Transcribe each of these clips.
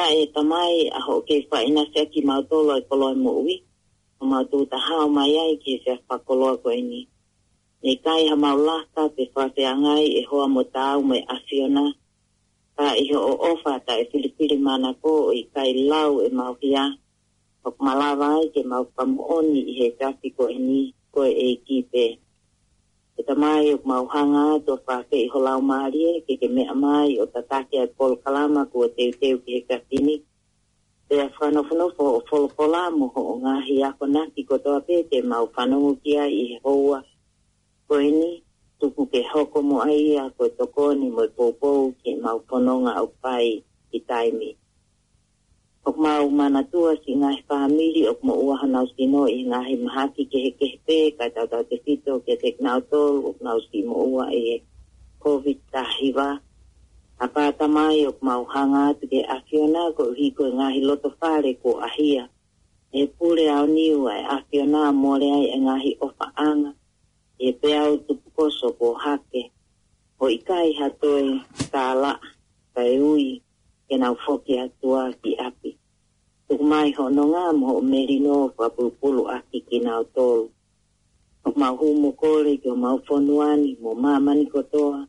ta e tamai a ho ke fa ina se ki ma to lo ko lo mo wi o ma to ta ha ma ya i ke se fa ko lo ko ini e kai ha ma la ta te fa se angai e ho mo ta u me asiona ta i ho o ofa ta e filipili mana ko i kai lau e ma ria o ma la vai ke ma pa mo oni he ta ko ini e ko e ki te e ta mai o mauhanga to fa ke ho lau mari ke ke me mai o ta ke a kol kalama ko te te ki ka tini te a fano fano fo o fol kola mo ho o nga hi a kona ki ko to ape te mau fano mo ki a i ho wa ni ini tuku ke hoko mo ai a ko to ko ni mo popo ke mau pono nga o pai ki taimi ok ma o mana tua si ngā he whāmiri, ok ma ua hanau si no i ngā he mahaki ke he ke he pē, kai tau tau te fito ke te knau tol, ok nau si mo ua e COVID tahiwa. A pāta mai ok ma uhanga atu ke afiona ko hiko i ngā he loto whare ko ahia. E pūre au niu ai afiona mōre ai e ngā he ofa anga. E pe au tupu koso ko hake. O ikai hatoi tāla, kai ui, e nau foki atua ki api. Tuk mai ho no ngā mo o meri no wha pulpulu aki ki nau tolu. O mau humo kore ki o mau fonuani mo mamani kotoa,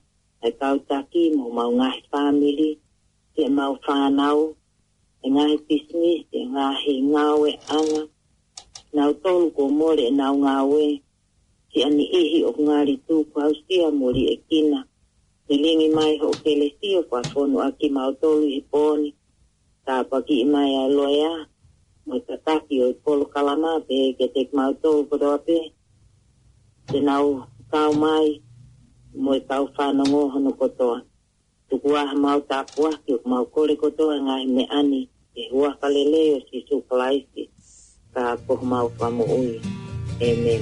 ai kautaki mo mau ngahi family, ki e mau whanau, e ngahi pismis, e ngahi ngawe anga. Nau tolu ko more e nau ngawe, ki ani ihi o ngāri tūku hausia mori e kina i lingi mai ho tele tio kwa fonu a ki mautolu i poni ta pa ki i mai a loea mo i tataki o i polo kalama pe e ke tek mautolu kodoa pe te nau tau mai mo i tau whana ngohono kotoa tuku aha mau tapua ki o mau kore kotoa ngā i me ani e hua kalele o si su kalaisi ta poh mau kamo ui Amen. Amen.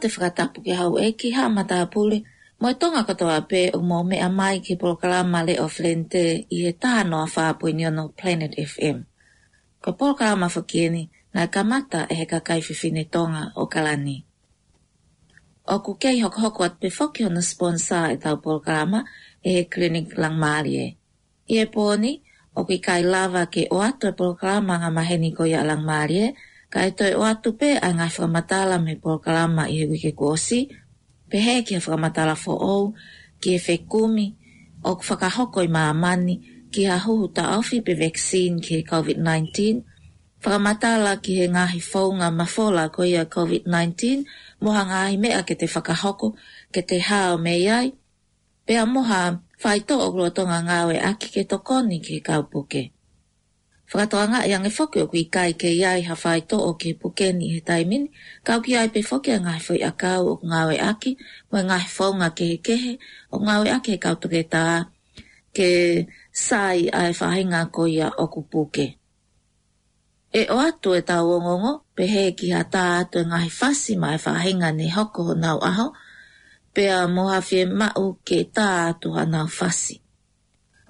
te whakatapu ki hau e ki ha mata apuri, mo e tonga katoa pe o mo mea mai ki programa le o flente i he tānoa whāpui ni ono Planet FM. Ko programa whakieni, nā kamata e he kakaififine tonga o kalani. O ku kei hok hoko at pefoki ono sponsor e tau programa e he Clinic Langmarie. I e poni, o ki kai lava ke o ato e programa ngā maheni ko ia lang Langmarie, Ka e toi pe a ngā whakamatala me pōkalama i he wike kōsi, pehe ki a whakamatala fō ou, ki e whe kumi, o ku whakahoko i maamani ki a huhu ta awhi pe vaksin ki COVID-19, whakamatala ki he ngāhi whaunga mafola ko i a COVID-19, moha ngāhi mea ke te whakahoko, ke te hao me iai, pe a moha whaito o glotonga ngāwe aki ke tokoni ki kaupuke. Whakatoanga i ange whoki o kui kai ke iai hawhai to o ke pukeni he taimini, kau ki ai pe whoki a ngai whoi a kau o ngāwe aki, mo e ngai whaunga ke he kehe o ngāwe aki he kau toke tā ke sai ai e whahinga ko ia o kupuke. E o atu e tau ongongo, pe he ki ha tā atu e ngai whasi mai whahinga ne hoko ho nau aho, pe a mohawhi mau ke tā atu ha nau whasi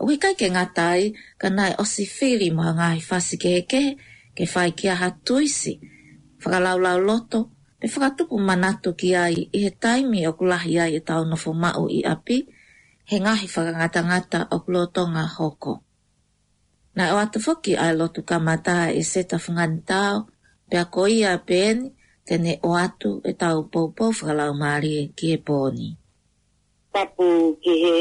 o ke kai ke ngatai ka nai osi whiri mo ha ngai whasi ke heke ke whai ki aha tuisi whakalaulau loto pe whakatupu manatu ki ai i he taimi o kulahi ai e tau nofo mau i api he ngahi whakangata ngata o kulotonga hoko. Na o atu whoki ai lotu kamata e seta whangani tau pe a koi a e peni tene o atu e tau poupou whakalau maari ki e pōni. Papu ki he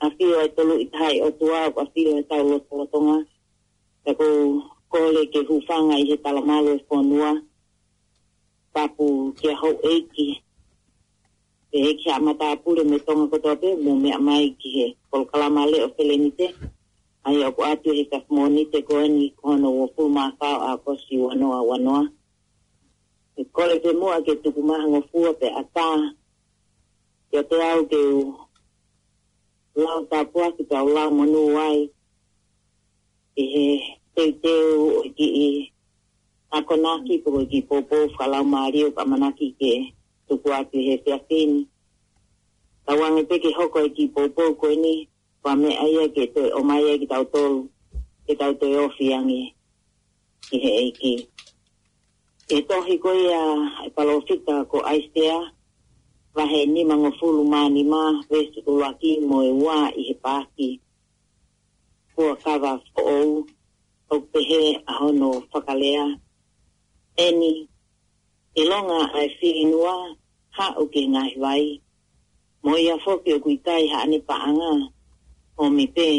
a fio e tolu i tai o tua a fio e tau lo tonga ta ko kole ke hufanga i he tala malo e whanua papu ke hau eiki te he e kia mata me tonga kotoa mo me mai ki he kol kalama o felenite ai o ko atu he kak te koe ni kono o fuma kao a kosi wanoa wanoa e kole ke mua ke tuku mahanga fua pe a ta te au ke lau ta po ki ta la mo no ai e e te te o ki e a kona ki po ki po po fa la mari o ka ke tu ko a ki he te afin ta wan e ki hoko e ki po po ko ni pa me ai e ke te o mai e ki ta o tol ki ta o te o fi ang e ki he e ki e tohi ko ia e palo fita ko aistea ki rahe ni mga fulu mani ma vesi kuluaki mo e wā i he pāki kua kawa fōu au pehe a hono whakalea eni i longa ai whiri nua ha uke ngai wai mo i a fōki o kuitai ha ane paanga o mi pē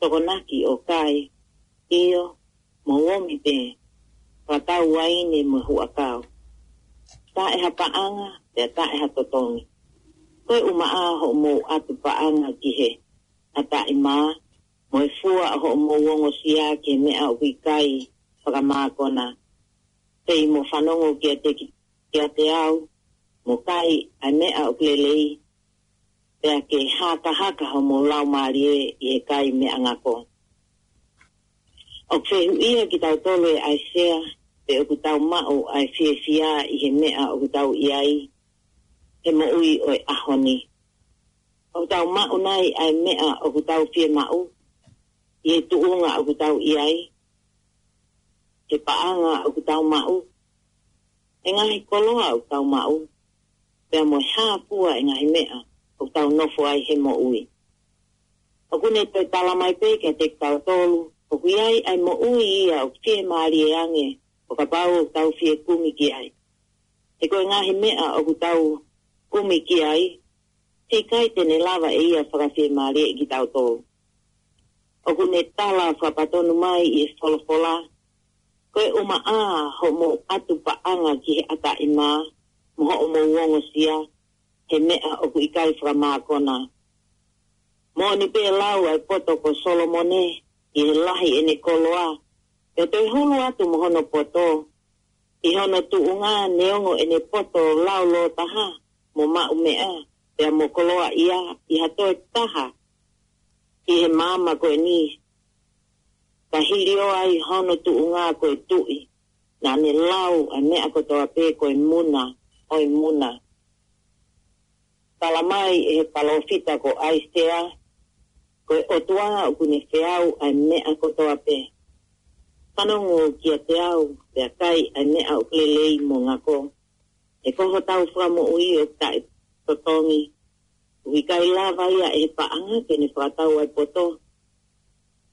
tokonaki o kai io mo o mi pē ratau waine mo huakau ta e ha paanga te ta e ha totongi. Koe uma a ho mo atu pa ki he. A i ma, mo e fua a ho mo wongo si a ke mea ui kai whakamākona. Te i mo whanongo ki a te ki ki a te au, mo kai a mea o klelei, te a ke haka haka ho mo lau maari e i e kai me angako. O kwehu ia ki tau tolu e aisea, te o kutau mao ai fie fia i he a o kutau iai, ai, e me ui o e ahoni. O tau mao nai ai mea o ku tau fie mao, i e tuunga o ku tau ai, te paanga o ku tau mao, e ngai koloa o tau mao, pia mo e hapua e ngai mea o tau nofo ai he mo ui. O kune toi mai pe kia te kutau tolu, o ku iai ai mo ui ia o ku fie maari e ange, o ka pau o tau fie kumi ki ai. E koe he mea o ku tau mao, kumi ki ai, te kai tene lava e ia whakawhia maare e ki tau tōu. O kune tala whapatonu mai i e wholawhola, koe uma a ho mo atu pa ki he ata i mā, mo ho o mo uongo sia, he mea o ku i kai whra mā kona. Mo ni pē lau ai poto ko Solomone, i he lahi e ne koloa, e o toi hulu atu mo hono poto, i hono tuunga unga neongo e ne poto lau lo taha, mo ma ume a te a mo ia i hato e taha i he māma koe ni ka hirio ai hono tu unga koe tui na ne lau a me ako toa pē koe muna oi muna palamai e he palofita ko aistea koe otuanga o kune feau a me ako toa pē Panongo kia te au, te akai a ne au klelei mo ngako e koho tau fua mo ui o ka e totongi. Ui ka i lava ia e paanga ke ne whatau ai poto.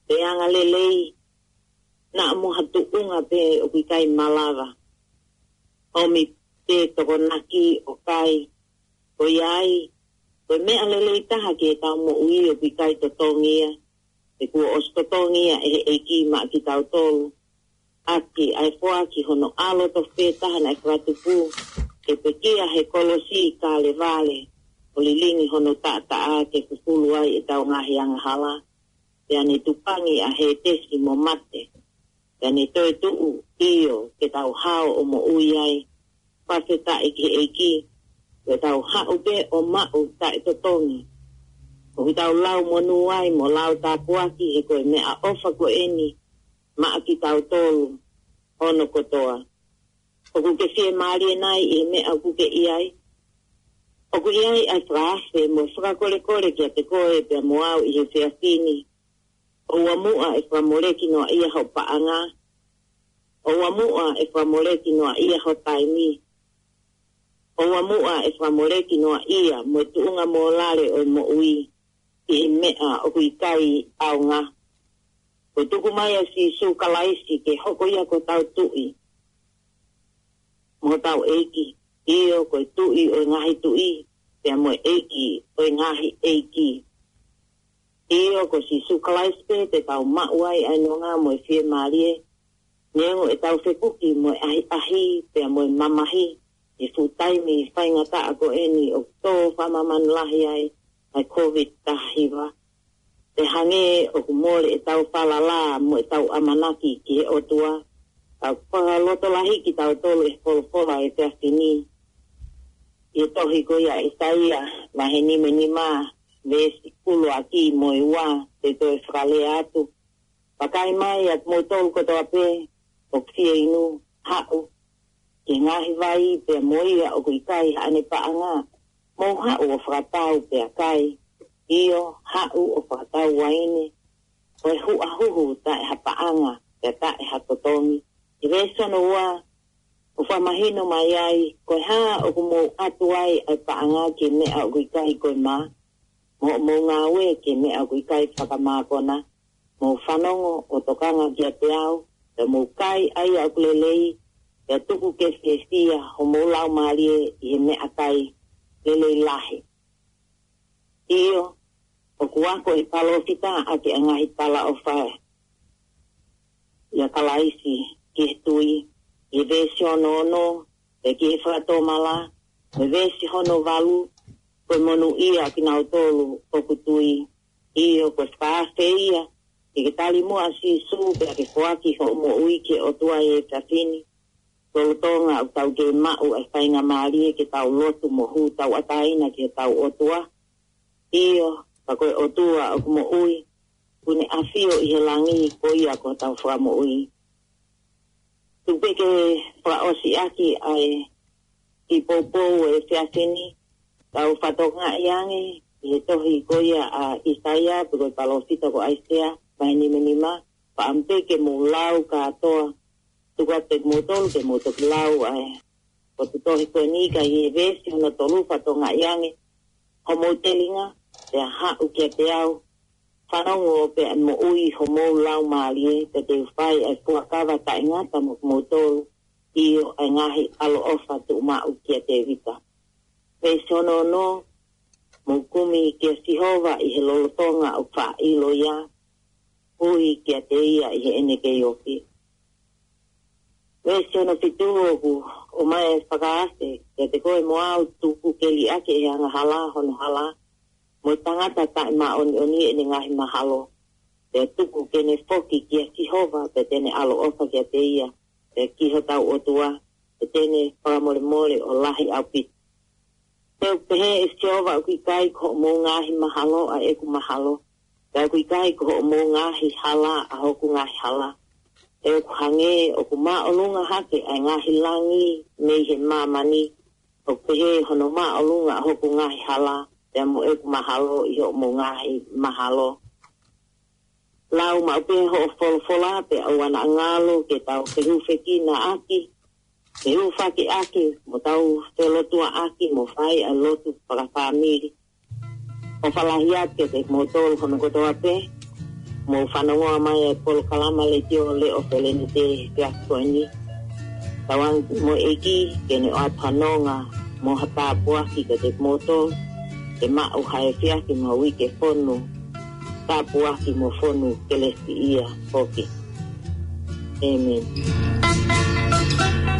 Pe anga lelei, na mo hatu unga pe o ki kai malava. O mi te toko naki o kai, o iai, o me a lelei taha ke e tau mo ui o ki kai totongi ia. E kua os totongi ia e e ki ma ki tau tolu. Aki, ai fua ki hono alo to fe taha na e kratu puu ke pekea he kolosi i kāle vāle, o li lingi hono tā tā a te kukulu ai e tau ngahi anga hala, te ane tupangi a he tesi mo mate, te ane toi tuu iyo ke tau hao o mo ui ai, pase tā i ke eiki, ke tau hao pe o mau tā i to o ki tau lau mo nuai mo lau ta puaki he koe mea ofa ko eni, ma ki tau tolu, ono kotoa. toa o guke fie maari e nai e me a guke i ai. O gu i ai ai fra e mo fra kore kore ki a te koe pe a moau i he fia fini. O ua mua e fra more ki noa i aho paanga. O ua mua e fra more ki noa i aho taimi. O ua mua e fra more ki noa i a mo e tuunga mo lare o mo ui. I he mea o gu i kai au ngā. Ko tuku mai a si sū kalaisi ke hoko ia ko tau tui mo tau eiki io ko tu i o ngahi tu i te mo eiki o ngahi eiki io ko si su klaispe te tau ma uai ano nga mo fi marie nengo e tau fe kuki mo ai ahi te mo mamahi e fu tai mi fai ngata ako eni o to fa maman lahi ai ai covid tahiva te hange o kumole e tau falala mo e tau amanaki ki he otua a whanga loto lahi ki tau tolu e kolokola e te ati ni. E tohi koia e taia, mahe ni me ni maa, me e kulu a ki mo e wā, te to e whakale atu. Pakai mai at mo tolu koto a pē, o kia inu, hau. Ke ngahi vai pe mo ia o kui kai ane pa anga, mo hau o whakatau pe a kai. Io, hau o whakatau waine, o e hua huhu ta e hapa anga, te ta e hatotomi. Ta e hatotomi resa no wa o fa mahino mai ai ko ha o ko mo atu ai ai pa ke me a ko kai ko ma mo mo nga we ke me a ko kai pa ka ma ko mo fa o to ka nga ke te ao kai ai a ko le le ke ke sia o mo la ma ri e me a kai le le io o ku a i pa lo a ke anga i o fa ya kala ki tui, ki vesi ono ono, e ki whato mala, e vesi hono walu, koe monu ia ki nau tolu koku tui, i o koe whaafe ia, i ke tali mua si su, pia ke koaki ho umo uike o tua e ka fini, koe utonga au tau ke mau e whainga maalie ke tau lotu mo hu tau ataina ke tau o tua, i o, pa koe o tua o kumo ui, kune afio i he langi koe ia koe tau whamo ui, tu peke pra o si aki ai i popo e te atini ka u fatonga i ange i he tohi koia a isaia pero i palosita ko aistea mai ni minima pa ampe ke mo lau ka atoa tu ka te motol ke motok lau ai ko tu tohi ko ni ka i evesi una tolu fatonga i ange homo telinga te aha u kia te au farongo pe an mo ui ho mo lau mali pe te fai e pua kawa ta inga ta mo mo tolu i o e ngahi alo ofa tu ma u kia te vita. Pe sono no mo kumi kia sihova i he lolotonga u fa ilo ya ui kia te ia i he ene ke yoki. Pe sono fitu o ku o mai e whakaase kia te koe mo au tuku ke li ake e anga hala hono hala hala mo tangata ta ma on oni ni e nga hi mahalo te tuku ke ne foki ki a ki hova te tene alo ofa ki a te ia te ki hata o tua te tene para more more o lahi au pit te o pehe e si hova u ki kai ko mo nga mahalo a e ku mahalo te ku kai ko mo nga hala a hoku nga hi hala e o ku hange o ku ma o lunga hake a nga hi langi me he ma mani o pehe hono ma o lunga a hoku nga hi hala ya mo e mahalo yo mo ngai mahalo lau ma pe ho fol fola pe o ana ngalo ke tau ke ru feki na aki ke ru fa ke aki mo tau te lo tua aki mo fai a lo tu para famili o fala hia ke te mo to lo no koto ape mo fa no wa mai e pol kalama le tio le o pele ni te te asoni tau mo eki ke ne o atanonga mo hata po aki ke te mo to lo e ma o hae ki ake ma ui ke fonu, ka pu ake mo fonu ke le si ia hoki. Amen. Amen.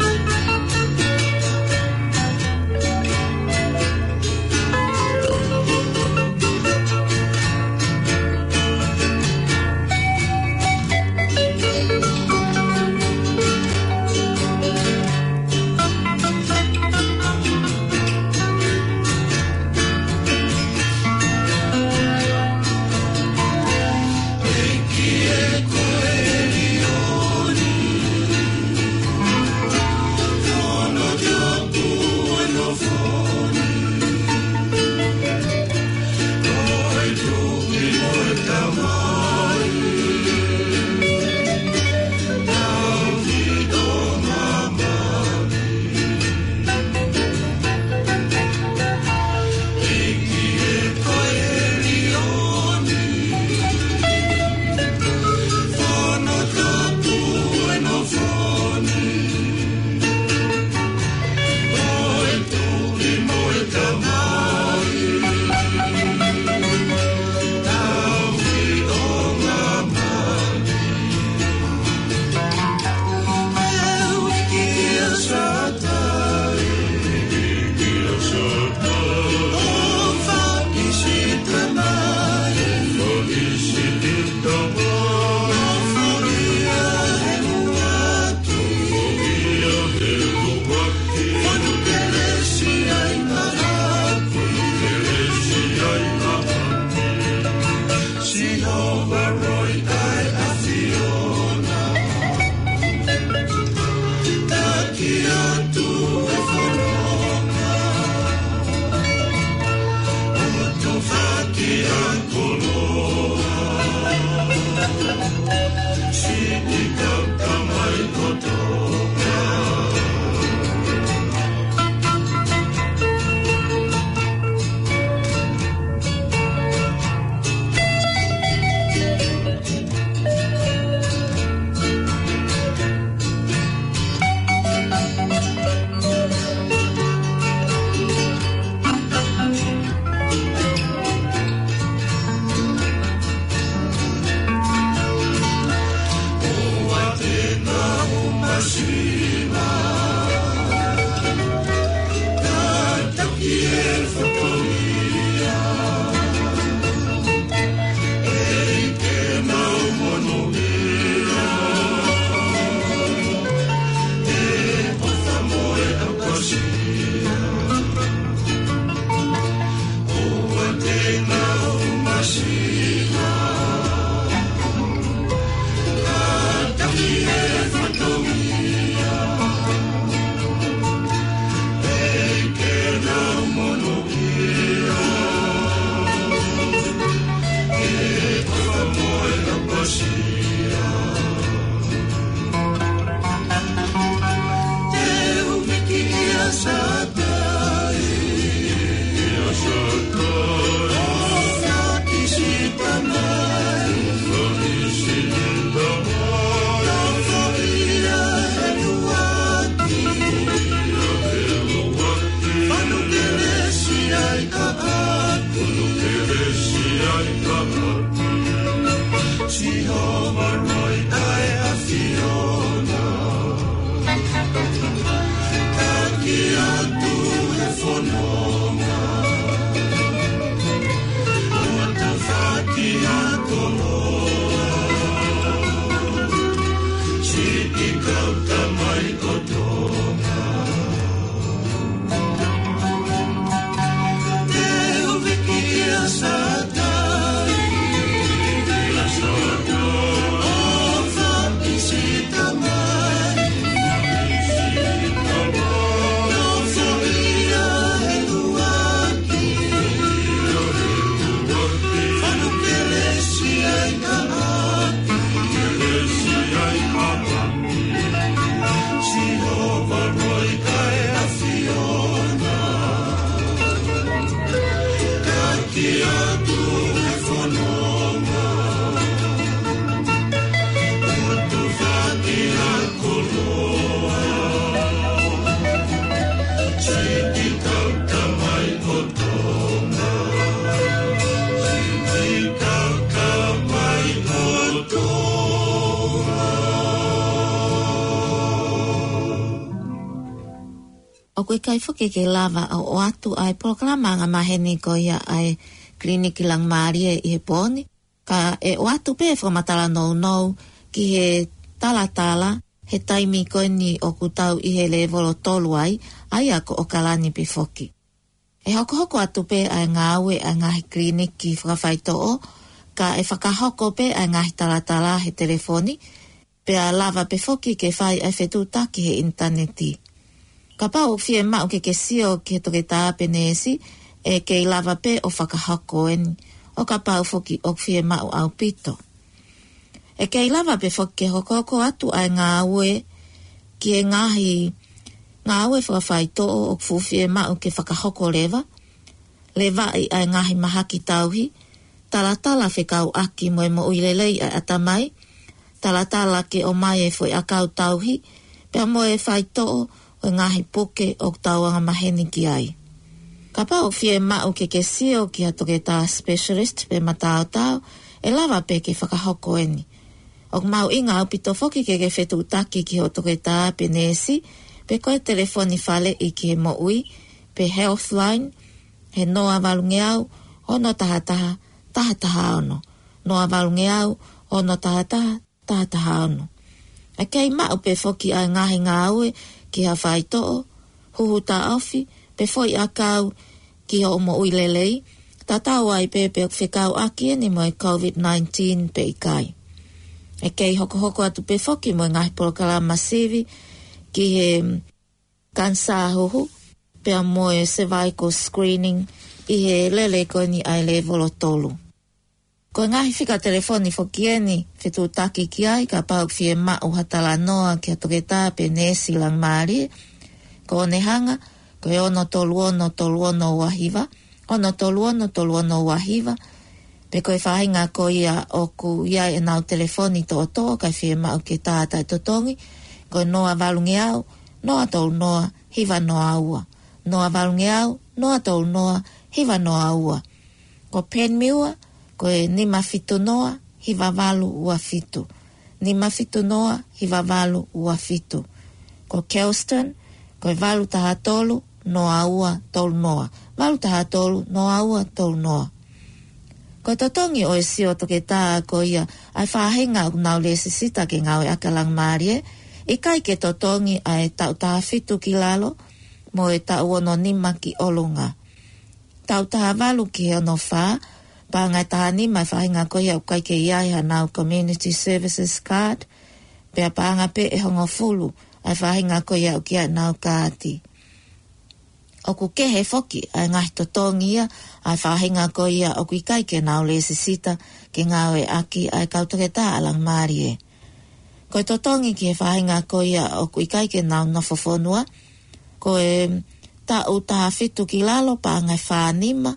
koe kai whuki ke lava au o atu ai proklama ngā maheni ko ia ai kliniki lang maria i he pōni. Ka e o atu pē e whamatala nou nou ki he tala tala he taimi koe ni o kutau i he levolo tolu ai ai ako o kalani pi whuki. E hoko hoko atu pē ai ngā aue ai ngā he kliniki whakawhaito o ka e whakahoko pē ai ngā he tala tala he telefoni pe a lava pe whuki ke fai e whetū taki he interneti. Ka pau fie mau ke ke sio ke toke tā penesi e ke i lava pe o whakahako eni o ka pau foki o fie mau au pito. E ke i lava pe foki ke hokoko atu ai ngā ue ki e ngāhi ngā ue whakawhai o kufu fie mau ke whakahoko lewa le vai ai ngāhi maha ki tauhi tala tala whekau aki moe mo uilelei ai atamai tala tala ke o mai e foi akau tauhi pia moe whai to'o o ngahi poke o tauanga maheni ki ai. Ka pa o fie ma o ke ke sio ki a toke ta specialist pe matao tau e lava pe ke whakahoko eni. O ka mau inga o pito foki ke ke whetu utake ki o toke ta pe nesi pe koe telefoni fale i ke mo ui pe health line, he noa valunge au ono taha taha taha taha ono. Noa valunge au ono taha taha taha taha ono. A kei ma o pe foki a ngahi ngā ue ki ha whai to'o, huhu ta awhi, pe foi a kau ki ha omo ui lelei, ta tau ai pe pe whi kau aki ni mai COVID-19 pe i kai. E kei hoko hoko atu pe foki mo ngahi polo masivi ki he mm, kansa huhu pe a vai ko screening i he lele koni ai le volotolu. tolu. Ko ngahi fika telefoni fo kieni, fitu taki ki ai ka pau fie mao hatala noa ki atoketa pe nesi lang maari. Ko ne hanga, ko e ono toluono toluono wahiva, ono toluono toluono ahiva, pe ko koe whahinga ko ia ku ia e nao telefoni to e o toa kai fie mao ke tātai tā totongi, ko e noa valungi au, noa tau noa, hiva noa aua. Noa valungi au, noa tau noa, hiva noa aua. Ko pen miua, koe ni mafito noa hi vavalu ua fitu. Ni mafito noa hi vavalu ua fitu. Ko Kelston, koe valu taha tolu, noa ua tolu noa. Valu taha tolu, noa ua tolu noa. Ko totongi o e sio toke tā ko ia, ai whāhenga o nau le sisita ke ngau e akalang maarie, i kai ke totongi ai tau taha fitu ki lalo, mo e tau ono nima ki olunga. Tau taha valu ki ono whaa, pānga tāni mai whāinga koi au kai ke iai hanau Community Services Card, pia pānga pe e hongo fulu ai whāinga koi au kia nau kāti. Oku ke he foki ai ngai to tōngi ia ai whāinga koi ia oku kai ke nau lesi sita ke ngāwe aki ai kautake tā alang mārie. Ko e totongi ki e whāinga koi ia oku kai ke nau nofofonua, ko e tā utaha fitu ki lalo pā ngai whānima,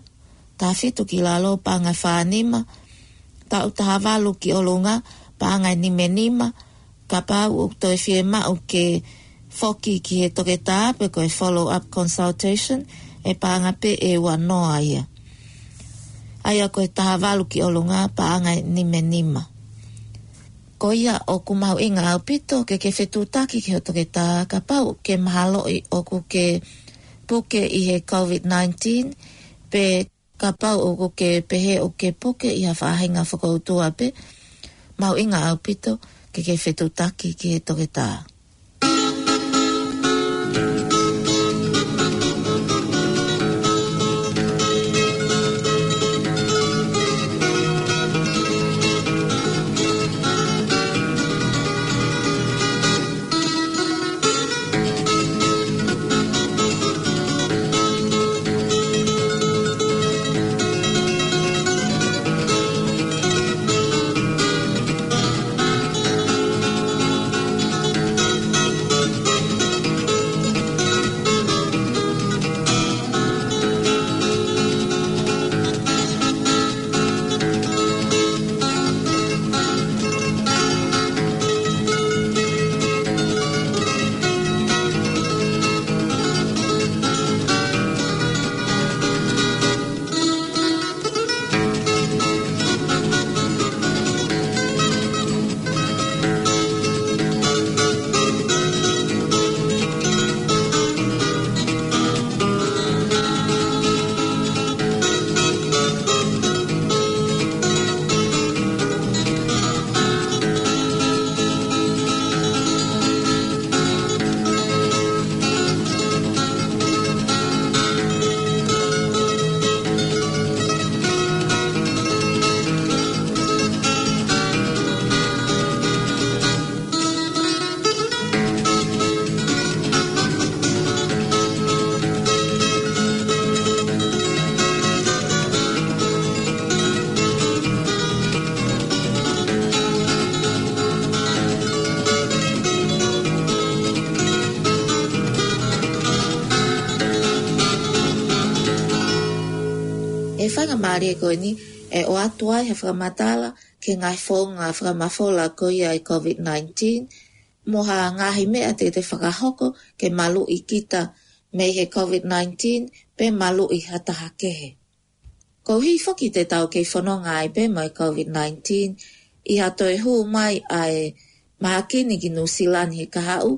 ta fitu ki lalo panga whanima, ta utahawalu ki olunga panga nime nima, ka pau u toi e fie ma u ke foki ki he toke ta pe koe follow up consultation e pa nga pe e, e wa no ia. Aia koe tahawalu ki olunga panga nime nima. Ko ia o kumau inga au pito ke ke whetutaki ki he toke ta ka pau ke mahalo i oku ke puke i he COVID-19 pe ka pau o ko pehe o ke poke i hawhahinga whakautua pe, mau inga au pito ke ke whetutaki ki he toketaa. mare ko ni e o atua he whakamatala ke ngai whau ngā whakamafola ko ia i COVID-19 mo ha ngahi mea te te whakahoko ke malu i kita me he COVID-19 pe malu i hataha kehe. Ko hi whaki te tau kei whanonga ai pe mai COVID-19 i hato hu mai ai maha kini ki nu silani he kahau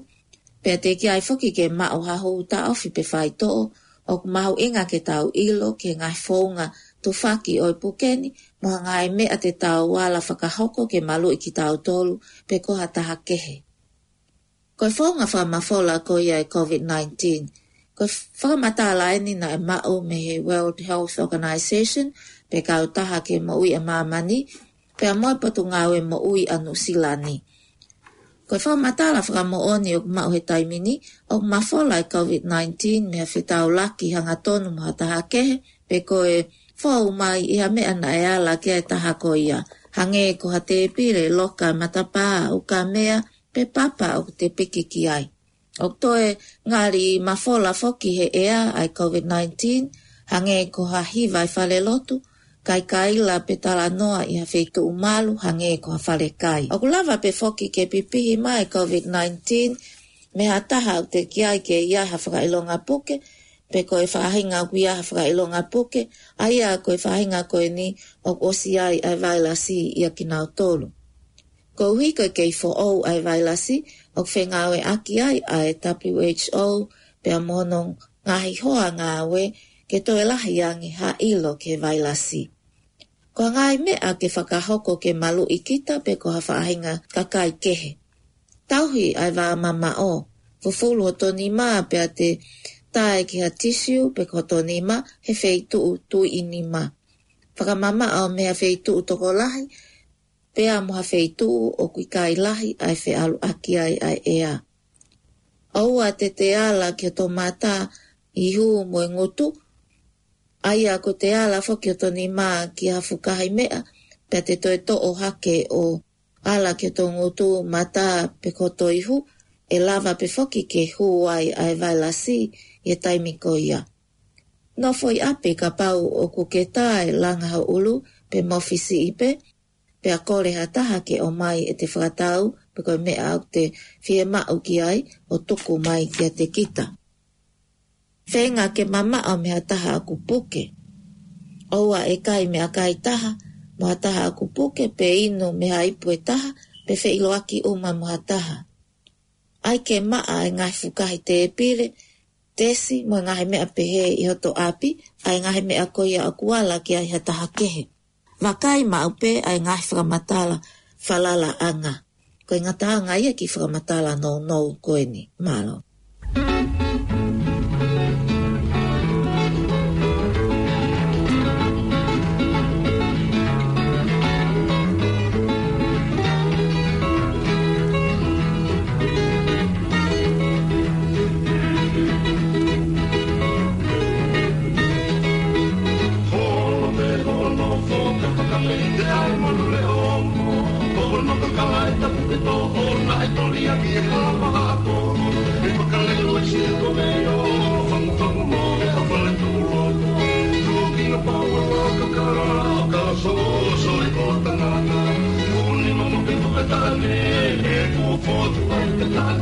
pe te ki ai whaki ke mao ha hou ta ofi pe whaitoo o mahu inga ke tau ilo ke ngai whaunga ngai to faki oi pokeni mo ngai me ate tau wala faka hoko ke malu iki tau tolu pe ko hata hakehe ko fo nga fa ma fo la ko ia e covid 19 ko fa ma ta la ni na e ma o me world health organization pe ka uta hake mo ui e mamani pe mo patu nga we mo ui anu silani Ko e whao matala whaka mo oni o kumau he taimini, o kuma whao lai e COVID-19 mea whetau laki hanga tonu mo hata hakehe, pe ko fau mai ia me ana e ala ke e taha ko Hange ko ha te pire loka matapā u ka mea pe papa o te piki ki ai. Oktoe ngāri mafola foki he ea ai COVID-19, hange ko ha hivai fale lotu, kai kaila pe tala noa i hawhetu umalu hange ko ha fale kai. Oku lava pe foki ke pipihi mai COVID-19, me ha taha o te kiai ke ia ha whakailonga puke, pe koe whahinga kui aha whakailo ngā poke, ai a koe whahinga koe ni o osi ai ai vailasi i a kinau tolu. Ko hui koe kei fo au ai vailasi, o whenga oe aki ai ai WHO, pe a mono ngahi hoa ngā oe, ke toe lahi angi ha ilo ke vailasi. Ko ngai me a ke whakahoko ke malu i kita pe ko ha whahinga kakai kehe. Tauhi ai wā mama o, fufulu o toni maa pe a te ta e ki ha tisiu pe koto nima he feitu u tu inima. Whakamama au mea feitu u toko lahi, pe a moha feitu u o kui kai lahi ai fe alu aki ai ai ea. Au a te te ala ki o tō mātā i hū moe ngutu, ai a ko te ala fo ki o tōni mā ki a fukahai mea, pe te toi tō o hake o ala ki o tō ngutu mātā pe koto i hū, e lava pe foki ke hu ai ai vai si, e taimiko ia. No foi ape ka pau o kuketa langa langaha ulu pe mofisi ipe, pe a kore ha taha ke o mai e te whakatau pe koe me au te fie mau ki ai o tuku mai kia te kita. Whenga ke mama a mea taha a kupuke. Oua e kai mea kai taha, mua taha a kupuke pe ino mea ipu e taha pe whiloaki uma mua taha. Ai ke maa e ngai fukahi te e tesi mo ngā he mea he i to api, ai nga he mea koi a kuala ki ai ha taha kehe. Ma kai ma upe ai nga he whakamatala falala anga. ko ngā taha ngā ia ki whakamatala no no koe ni. Mālau. lautetaan.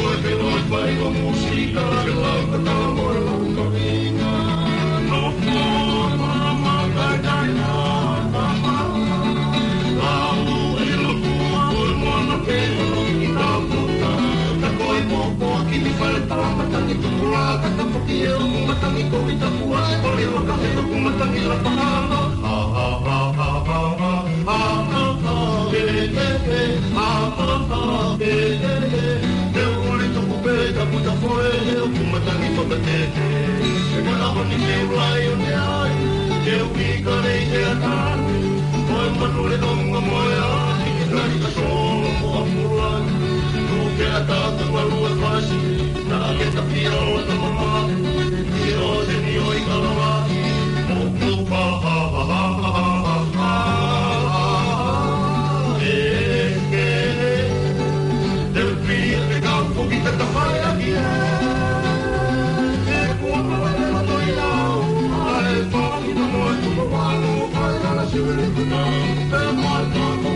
Huipiloit vaiko musiikkaan, lautetaan voi onko viinaan. No, no, maailmaa kai tainaa, Laulu elokuvaa voi luonna pellonkin taututtaa. Takoi popoa kivi faltaa, matangi tukulaa, takapoki elmu, matangi kovita puas. Paljon kahdella kummatangi lapahaa, ha ha ha ha ha ha ha. Ha ha ha ha ha Monte, monte, monte.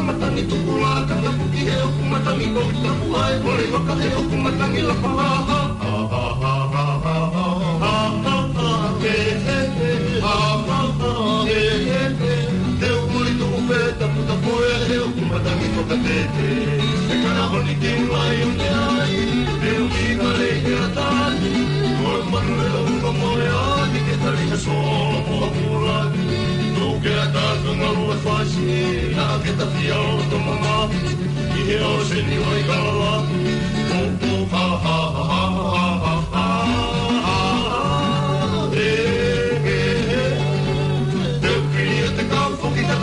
ni tupu la ka tapu ki he kumata matangi ko ka tapu e pole waka he kumata matangi la pala ha puto puede ocupar mi copetete. hay un Por un que solo Tú que fácil, la que o tu mamá. Y yo ni voy a calar. ha, ha, ha, ha, ha, ha.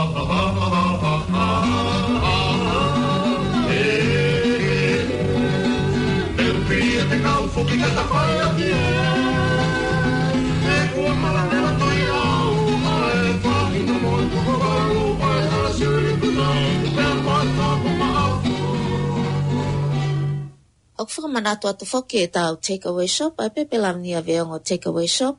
Ok fuka manatu atu foke e tau takeaway shop ai pepe lam veongo takeaway shop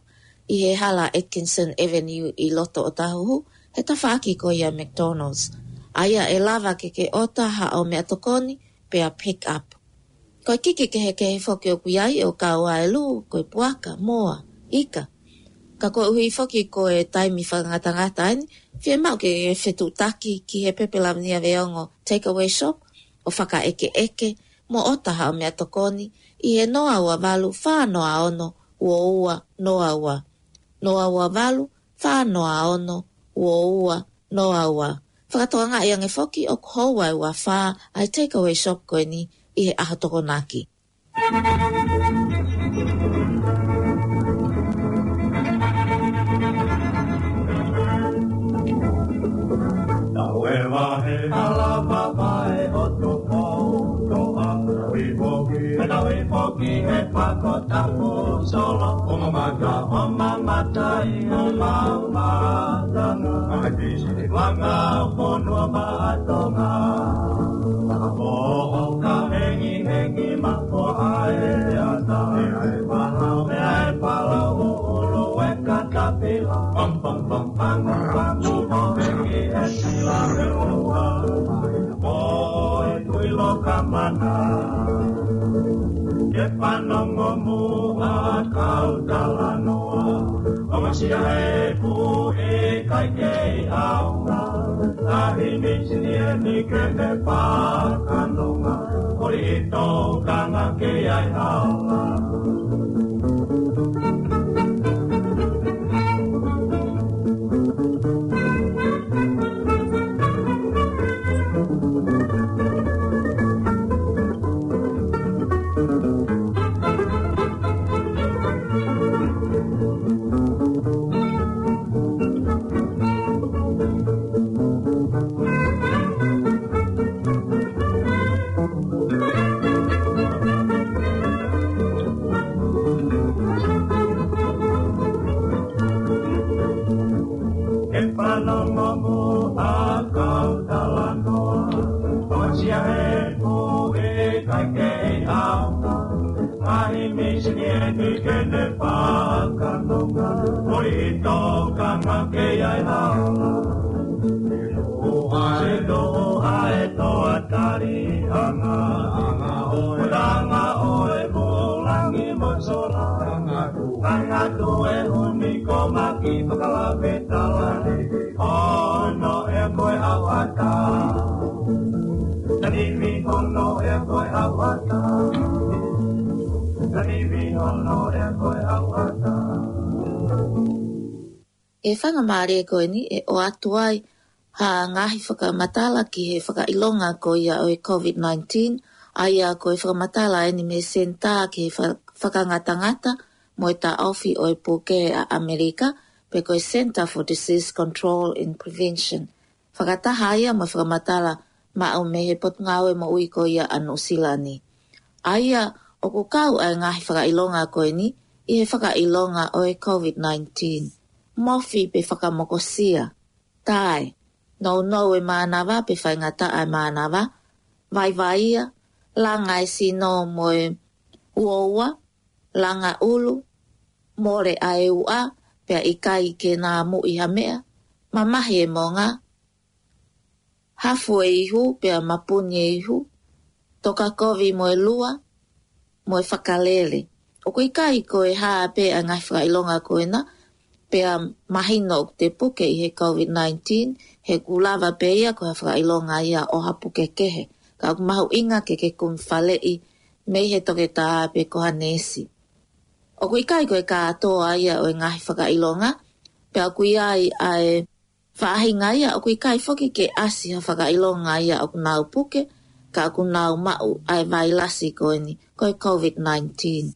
i he hala Atkinson Avenue i loto o tahuhu he ta whaki ko ia McDonald's. Aia e lava ke ke ota ha o mea tokoni pe a pick up. Koi kiki ke he ke he whoki o kuiai o ka o ae lu, koi puaka, moa, ika. Ka koi uhi whoki ko e taimi whangata ngata ani, fie mau ke e whetu taki ki he pepe lamnia veongo away shop o whaka eke eke mo ota ha o mea tokoni i he noa ua valu noa ono ua ua noa ua. Noa ua valu noa ono ua ua no aua. Whakatoanga i ange foki o kohowai e wa wha ai away shop koe ni i he aha toko naki. E Hello. pako ihe kwakọtapụ zọrọ ụmụmaga ọmamatai ụmamadanụ maga ọnụọma ma. manongo mu a kau tala noa o masia e ku e kai ke aunga a hi mi sini e ni ke me pa kanonga ori i tau kanga ke ai aunga E whanga maare koe ni e o atuai ha ngahi whakamatala ki he ilonga ko ia o COVID-19 a ia koe whakamatala e ni me senta ki he ngata mo e ta ofi o e pūke a Amerika pe koe Center for Disease Control and Prevention. Whakataha ia mo whakamatala ma au me he potngawe mo ui ko ia anusilani. A ia o ko kau ai ngahi whakailonga koe ni i he ilonga o e COVID-19. Mofi pe whakamokosia. Tai, nou nou e mānawa pe whaingata ai mānawa. Vai vai ia, langa e sino mo e uoua, langa ulu, more a e ua, pe i kai ke nā mu i hamea, ma mahi e mo ngā. Hafu e ihu, pe a mapuni e ihu, toka kovi mo e lua, mo e whakalele. O koe kai ko e hā pē a ngai whaka ilonga ko na, pē a mahina o te puke i he COVID-19, he kulawa pē ia ko e whaka ilonga ia o hapuke kehe. Ka o mahu inga ke ke kum whale i mei he toke tā pē ko hanesi. O koe ka ko e kā atoa ia o e ngai whaka ilonga, pē a kui ai a e whaahinga ia o koe kai whoki ke asi ha whaka ilonga ia o kunau puke, ka nau mau ai vai lasi ko ni. COVID-19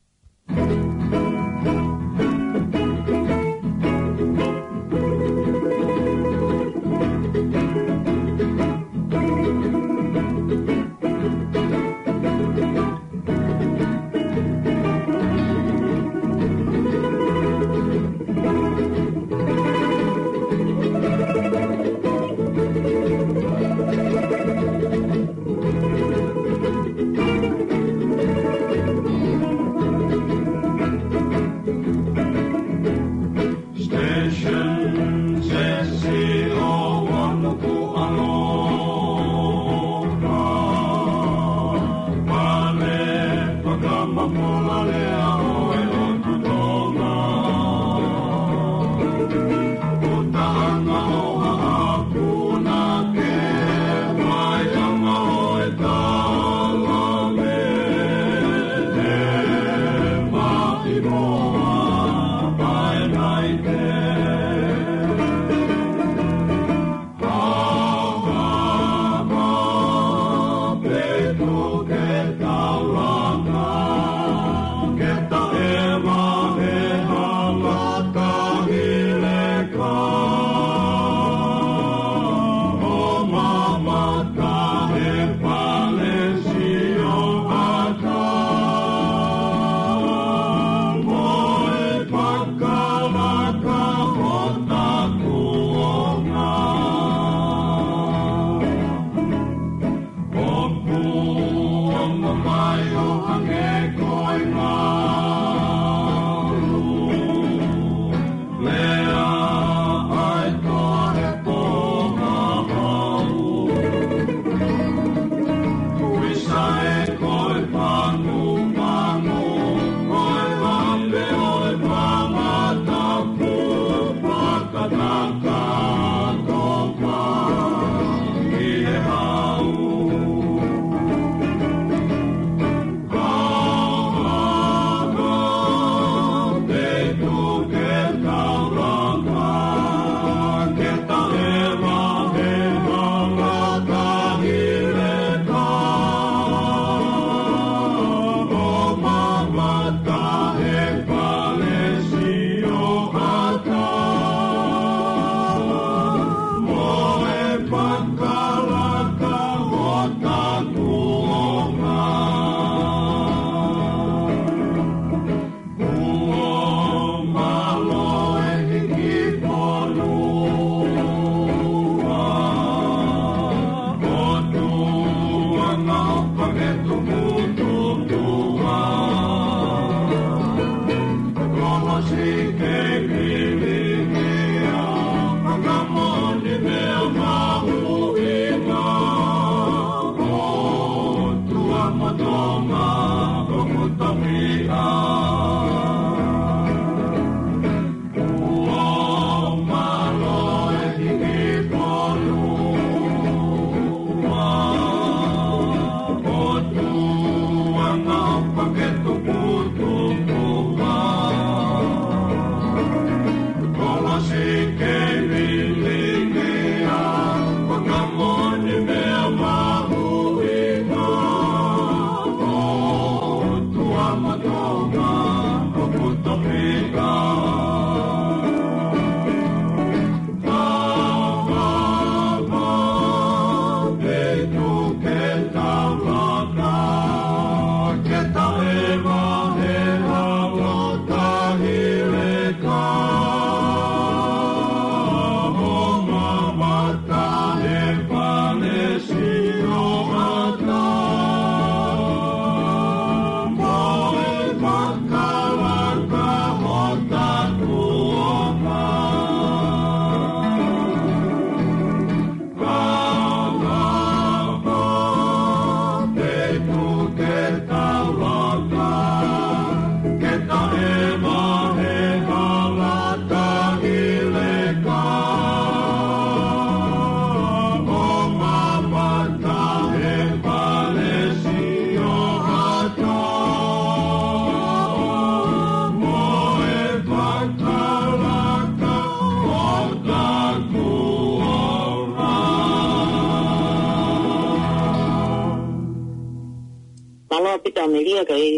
ia ka e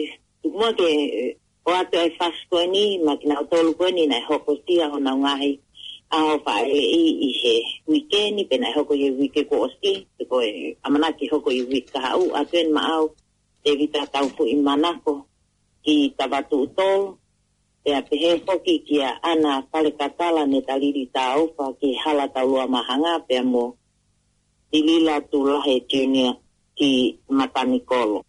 mua ke eh, o atu ai e fasko ni ma ki nao tolu koe ni nai hoko tia o nao ngahi a ho pa e i i he wikeni pe nai hoko ye wike ko osti te ko e amana ki hoko ye wike ka hau atu en ma au te vita tau fu i manako ki tabatu utol e a pehe hoki ki a ana pale katala ne taliri ta aupa ki hala taulua mahanga pe a mo tilila tu lahe junior ki matanikolo.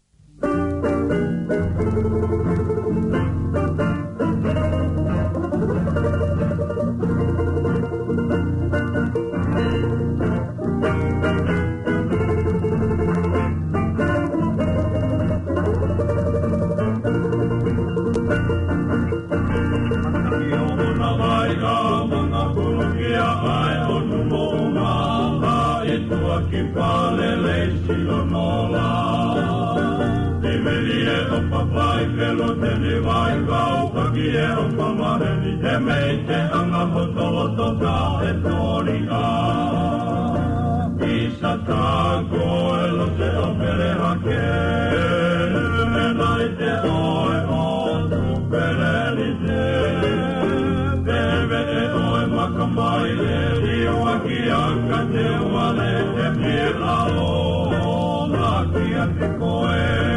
e o kamare ni e mei te anga hoto o toka e tori ka. I sa ta ko e lo te o pere hake, e mai te o e o tu pere ni te. Pewe e o e makamai le, i o aki aka te wale te pira o, laki a te koe.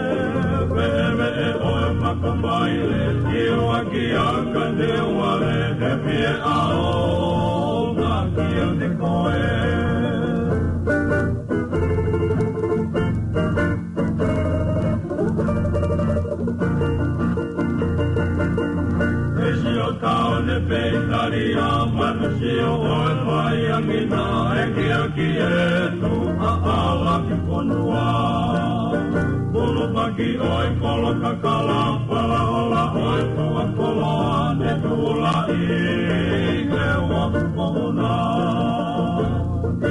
pere e oe maka baile ki oa ki a ka te oa re he pie a o na ki a te koe Tari a manu si o oe pai a mina e kia ki e tu a ala ki konua. Tari a manu si o oe pai a mina e kia ki e tu a ala ki konua. Kulpaki oi kolka pala olla oitua koloa ne tuulla iike vakkona.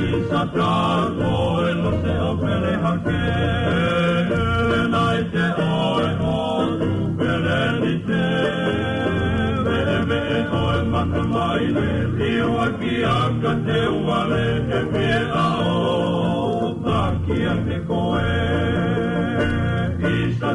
Isä taakoilu se opele hakee, naite oi on pelellite. Veve oi makamaine, kiakka teuvale, ja vielä te kiertekoe.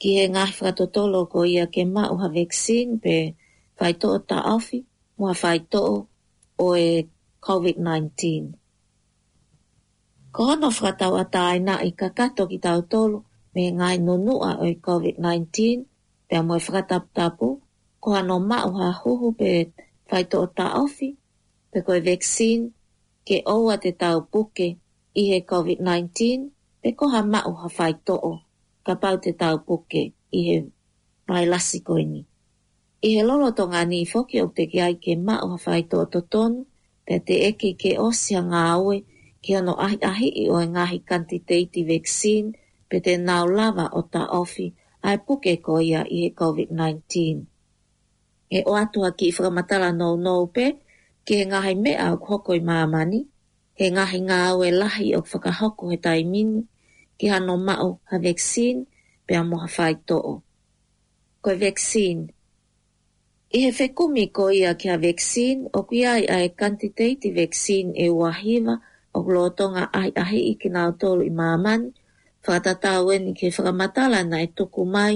ki he ngā whakatotolo ko ia ke mau ha vaccine pe whaitoa ta awhi mua whaitoa o e COVID-19. Ko hana whakatau a tā aina i ka kato ki tau tolo me ngā inonua o e COVID-19 pe a mua whakatapu ko hana mau ha huhu pe whaitoa ta awhi pe ko e vaccine ke oua te tau puke i he COVID-19 pe ko koha mau ha whaitoa ka pau te tau poke i he pai lasi koe ni. I he lolo to ngā ni foki o te kiai ke ma o hawhai tō to ton, te te eki ke osia ngā oe ki ano ahi ahi i oe ngāhi kanti te iti vaksin pe te nau lava o ta ofi ai poke ko ia i he COVID-19. E o atua ki i whakamatala nou nou pe, ki he ngāhi mea o hoko i māmani, he ngāhi ngā oe lahi o whakahoko he taimini, ki hano mao ha veksin pe a moha whai to'o. Koe veksin. I he whekumi ko ia ki a veksin o kui ai ai kantitei ti veksin e ua hima o glotonga ai ahi i ki nga tolu i māman whakatatawen ki whakamatala na e tuku mai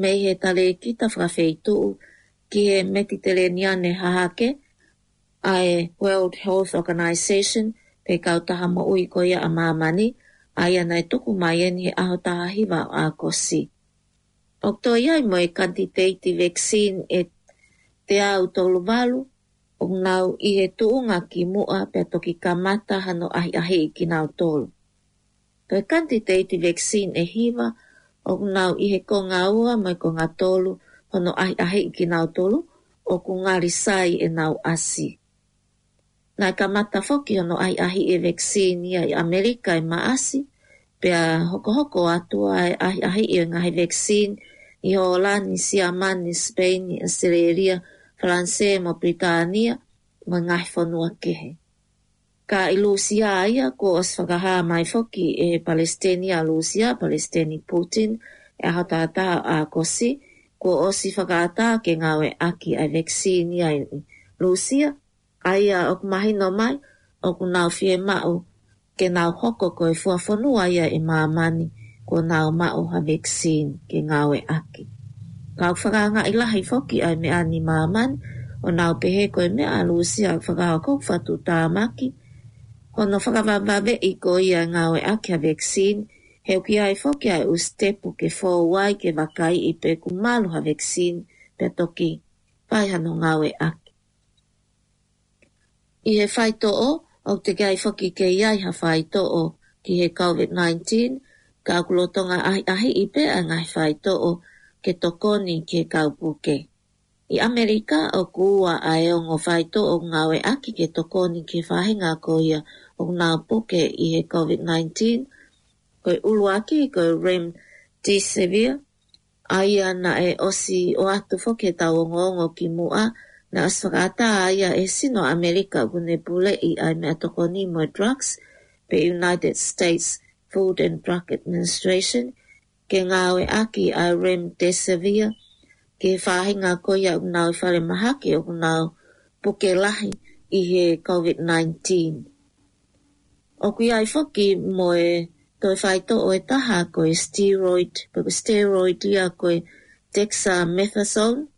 mei he tale kita whakafeitu ki he metitele niane hahake ai World Health Organization pe kautaha mo ui ko ia a māmani aia nei tuku mai e ni aho taha hiwa a kosi. Okto ia i moe kantiteiti veksin e te au tolu walu, o ngau i he tuunga ki mua pia toki kamata hano ahi ahi i ki nau tolu. Toi kantiteiti veksin e hiwa, o ngau i he konga ua moe konga tolu, hano ahi ahi i ki nau tolu, o ku ngari e nau asi. Nā ka matafoki hono ai ahi e veksini ai Amerika e maasi, pia hoko hoko atua ai ahi, ahi i ngahi vaccine i ho ni si amani Spain, Sireria, France mo Britania ma ngahi whanua kehe. Ka ilusia aia ko os mai foki e Palestini a Lusia, Palestini Putin e hatata a kosi ko osi whakata ke ngawe aki ai vaccine i Lusia aia ok mahi no mai ok nau fie mau ke ngā hoko ko e fuafonua ia i māmani ko ngā mao ha vaccine ke ngā we aki. Ngā whakaanga i lahi foki ai me ani māmani o ngā pehe ko me mea lusi a whakao kōwhatu tā maki ko ngā whakavavave i ko ia ngā aki ha vaccine he uki ai foki ai u stepu ke fōwai ke wakai i pe kumalu ha vaccine pe toki paihano ngā aki. I he whaito o, o te gai whoki ke iai hawhai to o ki he COVID-19, ka kulotonga ahi, ahi i pe a ngai whai to o ke tokoni ke kaupuke. I Amerika o kuua a e ongo whai to o ngawe aki ke tokoni ke whahinga ko ia o ngā puke i he COVID-19, koe uluaki i koe Rem di Sevier, a ia na e osi o atu fo ke tau ki mua, Na whakata aia e sino Amerika wune bule i ai mea toko ni mo drugs pe United States Food and Drug Administration ke ngā oe aki a Rem Desavia ke whāhinga koia u nāu whare mahake u puke lahi i he COVID-19. O kui ai whoki mo e toi whaito o e taha koe steroid, pe steroid ia koe dexamethasone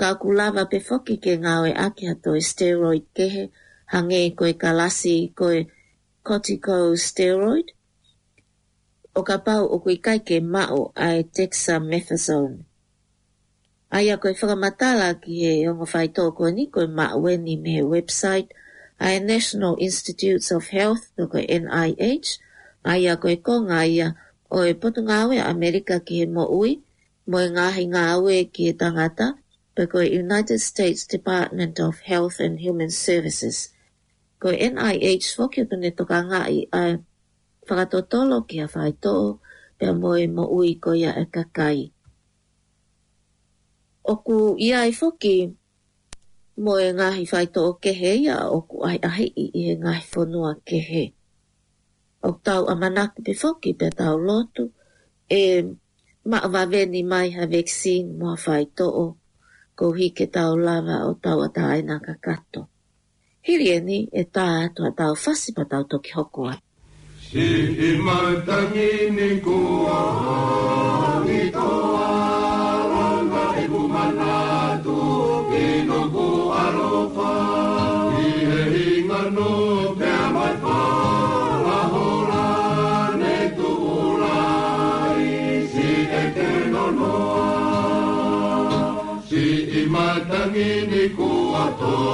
ka kulava pe foki ke ngawe ake ato e steroid kehe, hange koe kalasi koe kotiko steroid. O ka pau o kui kai ke mao ai e dexamethasone. Aia koe whakamatala ki he ongo whaito koe ni koe mawe ni me he website ai National Institutes of Health no koe NIH. Aia koe konga ia o e potunga Amerika ki he mo ui mo e ngahi ngā ki he tangata pe koe United States Department of Health and Human Services. Koe NIH fokio tune toka ngai a whakatotolo ki a whaitoo pe a moe mo ui koe a e kakai. Oku ia e fokio moe ngahi whaitoo kehe ia oku ai ahi i e ngahi whonua kehe. O tau a manaku pe fokio pe tau lotu e ma vaveni mai ha vaccine mua whaitoo ko hike tau lava o tau atai nā ka kato. Hiri eni e tā atu a tau whasi pa tau toki hoko ai. Si i mautangi ni kua ni toa.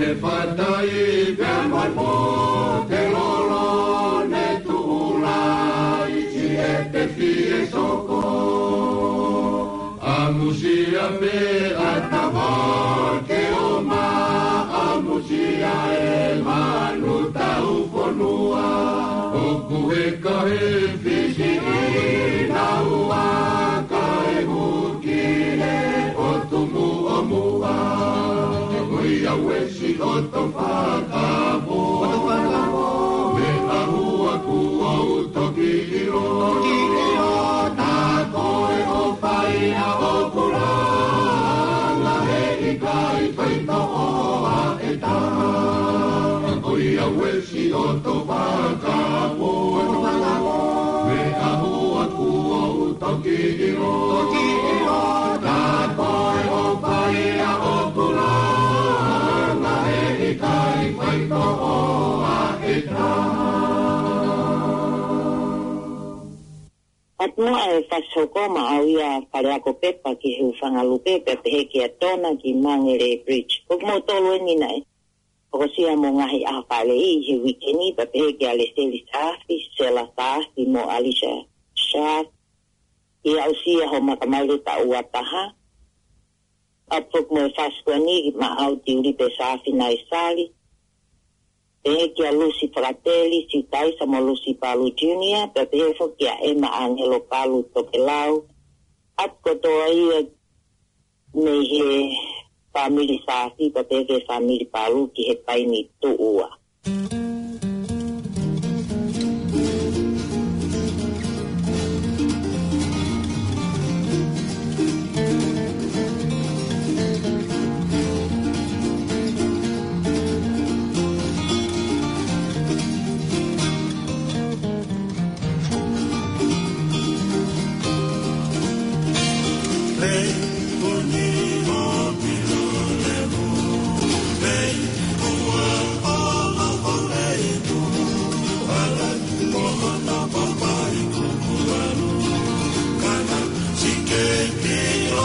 he pata i pia moi mō te lolo ne tūla i ti e te fie soko. A musia me a tawa ke o ma a musia e manu tau fonua. O kuheka he fie atunua e whasokoma au ia pare ako pepa ki heu whangalu pepe pe heke a tona ki mangere bridge. Kuk mo tolu engi nai. Oko sia mo ngahi a whale i he wikini pe pe heke a le seli saafi, sela saafi mo alisha shaaf. I au sia ho makamaru ta ua taha. A puk mo e whasko ni ma au ti uri pe saafi nai saali e ki a Lucy Fratelli, si taisa mo Lucy Palu Junior, pe pefo ki a Emma Angelo Palu Tokelau, at koto a ia me he family sasi, pe pefe family Palu ki he paini tu ua. Mm -hmm.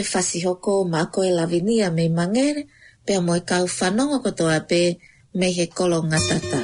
e fasi hoko ma ko e lavinia me mangere pe mo e kau fanonga ko toa pe me he kolonga tata.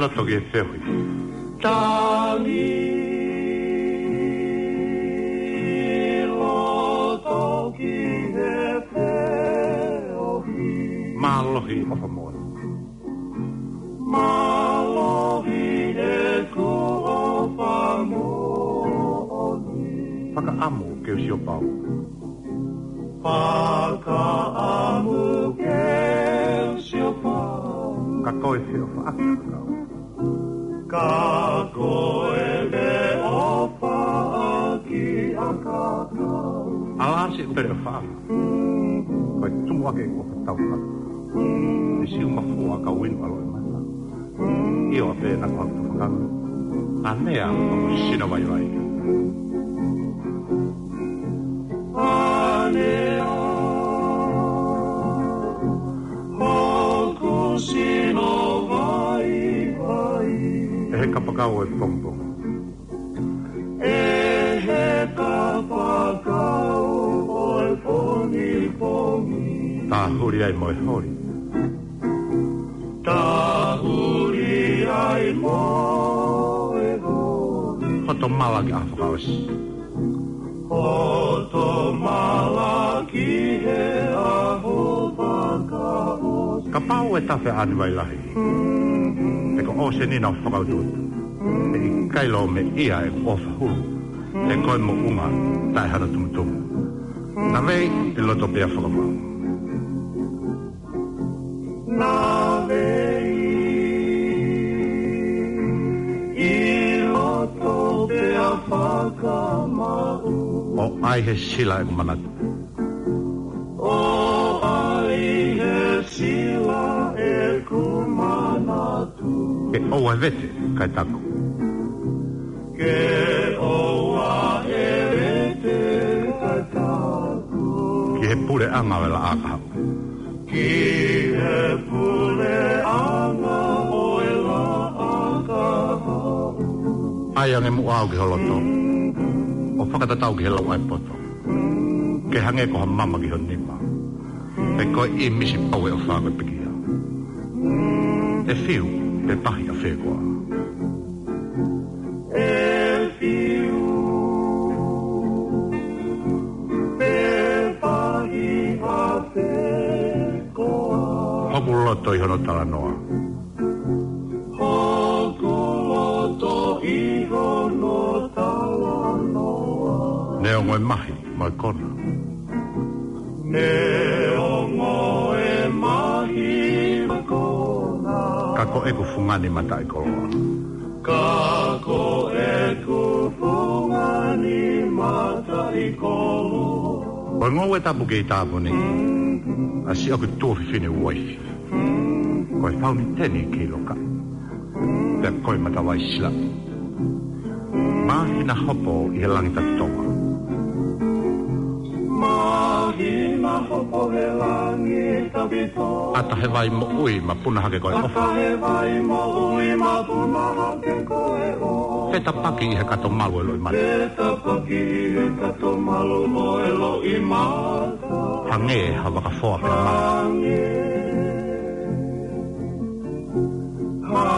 la usiuma fuaka win valoimalla. Io teena kontukan. Anne ja sinova joai. Anne Onko sinova vai vai? Ehkäpä kauan pompo. Ehkäpä kauan pompo. Tämä on hurjaa moi hori. malaki a whakaus. O tō malaki he a ho Ka pāo e tawhi anu mai lahi. E ko ose nina o whakautut. E i kailo me ia e o whahuru. E koe mo unga tai hana tumutumu. Na vei, e loto pia whakamau. aihe sillä, kun O aihe sillä, Ke oua vete, kai taku. Ke oua e vete, kai taku. Ki he pure angavella akau. Ki he angavella mu auki holotoo. Mm. whakatatau ki hela wai e poto. Ke hange ko ha mama ki hon nima. E koe i misi paue o whāngu pikia. E fiu, pe pahi a whekoa. E toi hono tala noa. moe mahi, moe kona. Ne o moe mahi, moe kona. Ka ko e ku fungani mata e koloa. Ka ko e ku fungani mata e koloa. Koe ngoe tapu kei tāpuni, a si aku tōwhiwhine uai. Koe pauni tēni kei loka. Te koe mata wai slap. Mahina hopo i he langita tō. Ata he vai mo ui ma puna hake koe ofa. Ata he vai mo ui ma puna hake koe ofa. Feta paki he kato malu elo i mata. Feta paki he kato malu mo elo i mata. Hange e ha waka foa pe mata. Hange. Ha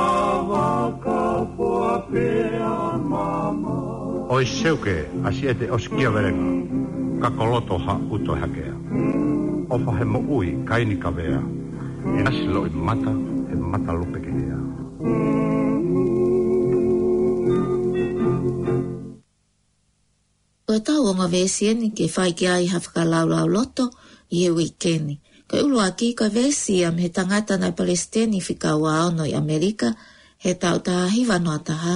waka foa pe mama. Oi seuke, asiete oskia verenga. Ka koloto ha uto hakea. Mm ofa he mo ui kaini ka vea. E asilo i mata, e mata lo ke ea. Koe tau o ngā vēsi eni ke whai ki ai hawhakalau lau loto i e weekendi. Ka ulu a ki ka vēsi am he tangata na palestini whika ua ono i Amerika, he tau taha hiva noa taha,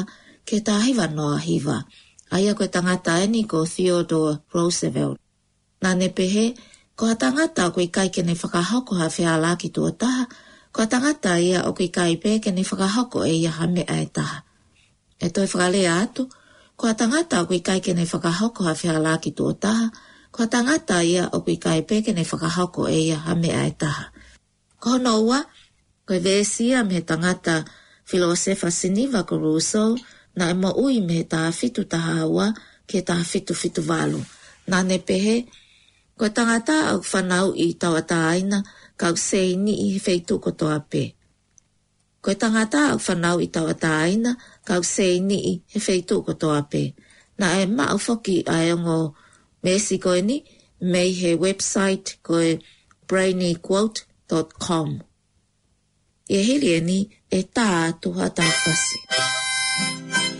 ke taha hiva noa hiva. Aia koe tangata eni ko Theodore Roosevelt. Nā nepe he, Ko ha tangata ko i kai kene whakahoko ha whea laki tua taha, ko ha tangata ia o kui kai pē kene whakahoko e ia hame ae taha. E toi whakalea atu, ko ha tangata ko i kai kene whakahoko ha whea laki tua taha, ko ha tangata ia o kui kai pē kene whakahoko e ia hame ae taha. Ko hono ua, ko i vēsia me tangata filosefa siniva ko ruso, na e ui me taha fitu taha ua, ke taha fitu fitu walu. Nā ne pehe, Ko tangata au whanau i tawata aina kau seini i feitu koto ape. Ko tangata au whanau i tawata aina kau seini i feitu koto ape. Na e mau foki a e ngō mesi koe ni mei he website koe brainyquote.com. E hili e ni e tā tuha tā pasi. Thank you.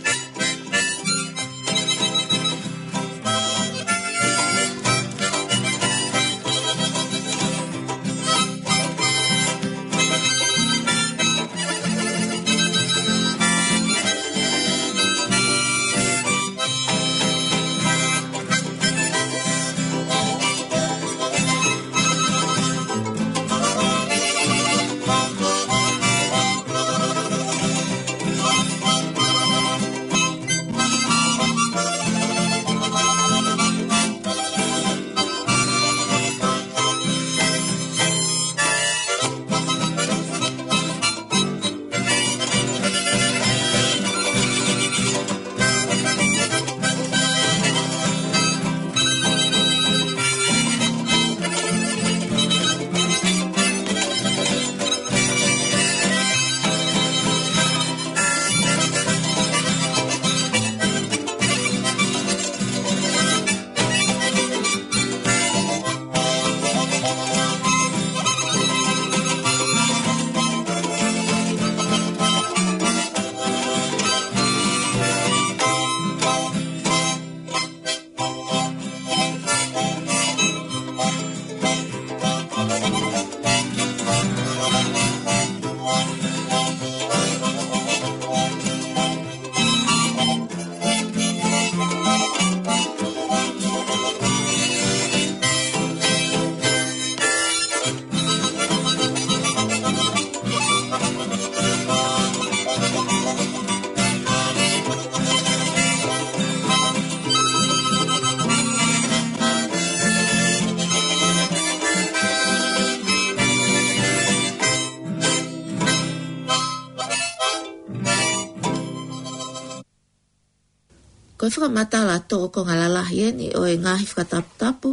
koe whakamata la tō ko ngā lalahi eni o e ngāhi whakataputapu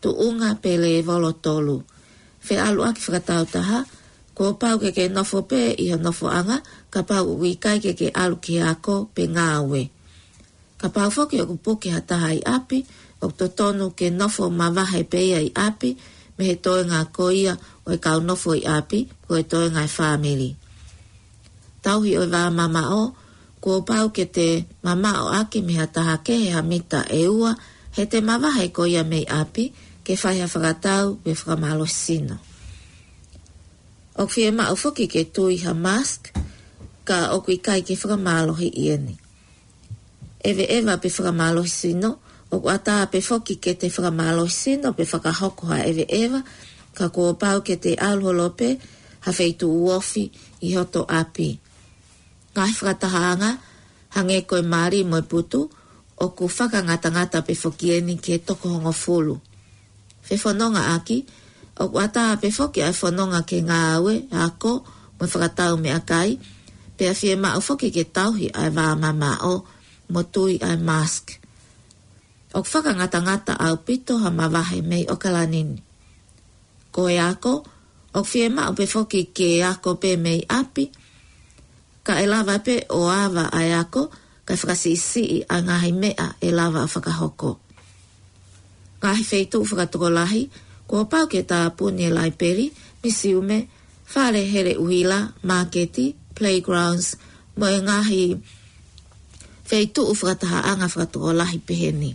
tu unga pele e volo tolu. Whe alu aki whakatau taha, ko pau ke ke nofo pē i ha nofo anga, ka pau ui kai ke ke alu ki ako pe ngā we. Ka pau whoki o kupu ki taha i api, o to tonu ke nofo ma wahai pē i api, me he toi ngā koia o e kau nofo i api, ko e toi ngā i whāmili. Tauhi o va wā mama o, ko pau ke te mama o aki mea taha ke he mita e ua, he te mawahai ko ia mei api, ke whai a whakatau me whakamalo sino. O kwhi e mao fuki ke tui ha mask, ka o kwi kai ke whakamalo hi ieni. Ewe ewa pe whakamalo sino, o kwa taa pe fuki ke te whakamalo sino pe whakahoko ha ewe ewa, ka ko pau ke te alho lope, ha feitu uofi i hoto api ngai whakatahaanga, hange koe Māori moe putu, o ku whakangatangata pe whoki e ni ke toko hongo fulu. Fe whanonga aki, o ku ataha pe whoki ai whanonga ke ngā aue, ako, moe whakatau me akai, pe a whie mao whoki ke tauhi ai wā mamā mo tui ai mask. O ku ngata au pito ha mawahe mei o kalanini. Ko e ako, o ku whie mao pe whoki ke ako pe mei api, ka e lava pe o awa a ako, ka whakasi isi i a ngahi mea e lava a whakahoko. Ngahi feitu whakatoko lahi, ko pau ke tā pūne lai peri, misi ume, whare here uhila, maketi, playgrounds, mo e ngahi feitu u whakataha anga whakatoko lahi peheni.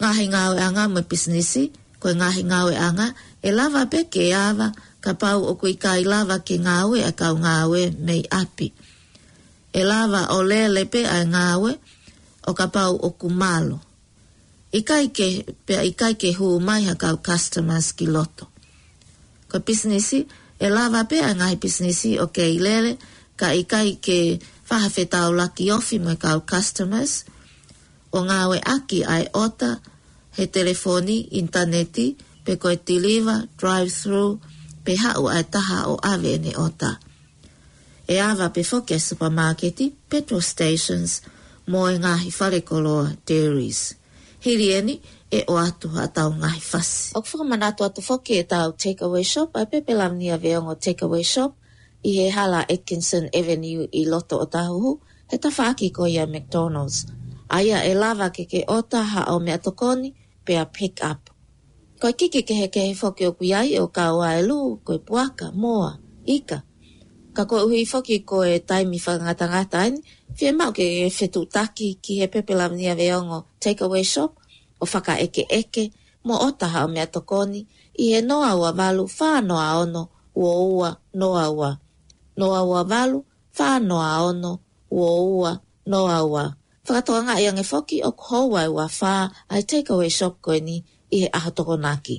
Ngahi ngāwe anga mo e pisnisi, ko e ngahi ngāwe anga, e lava pe ke awa, ka pau o koi kai lava ke ngā a kau ngā nei api. E lava o le lepe a ngā o ka pau o kumalo. I kai ke, pe i kai ke hu mai ha kau customers ki loto. Ko pisnisi, e lava pe a ngai pisnisi o ke i lele, ka i kai ke whahawhetau laki ofi mo kau customers, o ngā aki ai ota, he telefoni, interneti, pe koe tiliva, drive-through, pe hau ai taha o ave ne ota. E awa pe foke supermarketi, petrol stations, mo e ngahi wharekoloa dairies. Hiri eni, e o atu a tau ngahi fasi. O kwhakamana atu atu foke e tau takeaway shop, ai pepe lamni a veongo takeaway shop, i he hala Atkinson Avenue i loto o tahuhu, he ta whaaki ko ia McDonald's. Aia e lava keke ke ota ha o mea tokoni, pe a pick up. Ko kike ke he he foki o kuiai o ka o aelu, ko e puaka, moa, ika. Ka ko uhi foki ko e taimi whangata ngata ini, fie mau ke e whetu taki ki he pepe lamnia veongo takeaway shop o whaka eke eke mo o taha o mea tokoni i he noa ua walu whanoa ono ua ua noa ua. Noa ua walu whanoa ono ua ua noa ua. Whakatoa ngā iange foki o kohoua ua wha ai takeaway shop koe ni e he toko naki.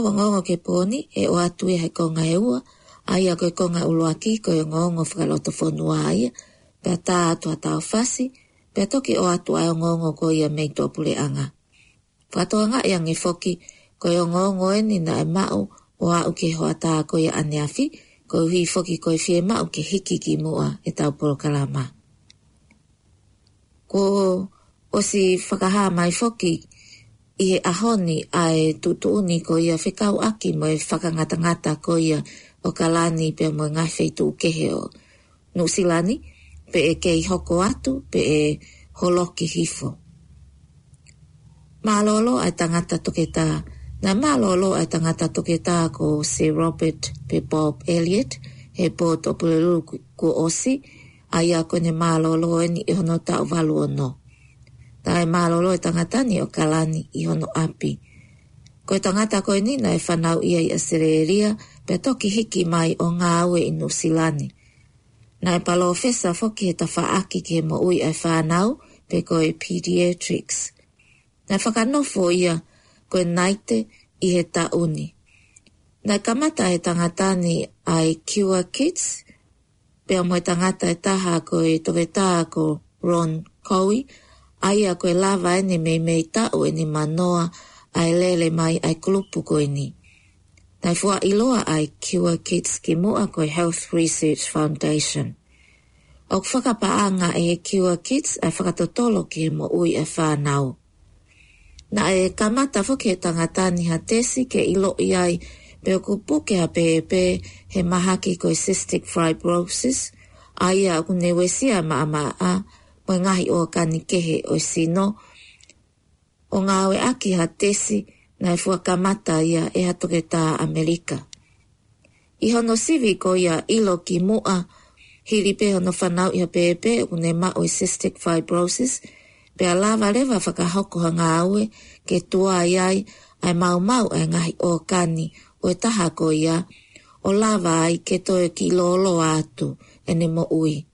wa ngongo ke poni e o atue hei konga e ua, ai a koe konga ulo aki koe ngongo whakaloto whonua ai, pia tā atua tau fasi, pia toki o atu ai o ngongo koe ia mei tōpule anga. Whatoa nga ia ngi foki, koe o ngongo e ni na e mau o a uke hoa tā koe ia aneafi, koe hui foki koe fie mau ke hiki ki mua e tau polo kalama. Ko o si whakaha mai foki, i he ahoni ai tutuuni ko ia whekau aki mo e whakangatangata ko ia o ka lani pe mo ngai whetu kehe o. Nu silani, pe e kei hoko atu, pe e holoki hifo. Malolo ai tangata toketa, na malolo ai tangata toketa ko si Robert pe Bob Elliot, he po topuleru ku osi, ai a kone malolo i e ni ihono e tau valuono. no. Ta e malolo e o kalani i hono api. Ko e tangata ko e nina e whanau ia i asereeria pe toki hiki mai o ngā aue i nusilani. Na e palo fesa foki e tawhaaki ke mo ui e whanau pe ko e pediatrics. Na e whakanofo ia ko e naite i he tauni. Na e kamata e tangatani ai Kiwa Kids pe o mo e tangata e taha ko e tovetā ko Ron Cowie ai a koe lava ene mei mei tau ene manoa ai lele mai ai kulupu koe ni. Nai fua iloa ai kiwa kids ki mua koe Health Research Foundation. O whakapaanga e kiwa kids ai whakatotolo ki mo ui e whanau. Na e kamata fuke tangata ni ha tesi ke ilo iai pe o kupuke a pe e pe he maha ki koe cystic fibrosis ai a kunewesia ma ama a mo ngahi o kani kehe o sino. O ngā oe aki ha tesi na e fuakamata ia e hatoke tā Amerika. I hono sivi ko ia ilo ki mua, hiri pe hono whanau ia pepe une ma o cystic fibrosis, pe a lava rewa whakahoko ha ngā oe ke tua ai ai ai mau mau ai ngahi o kani o e taha ko ia o lava ai ke toe ki lolo atu ene mo ui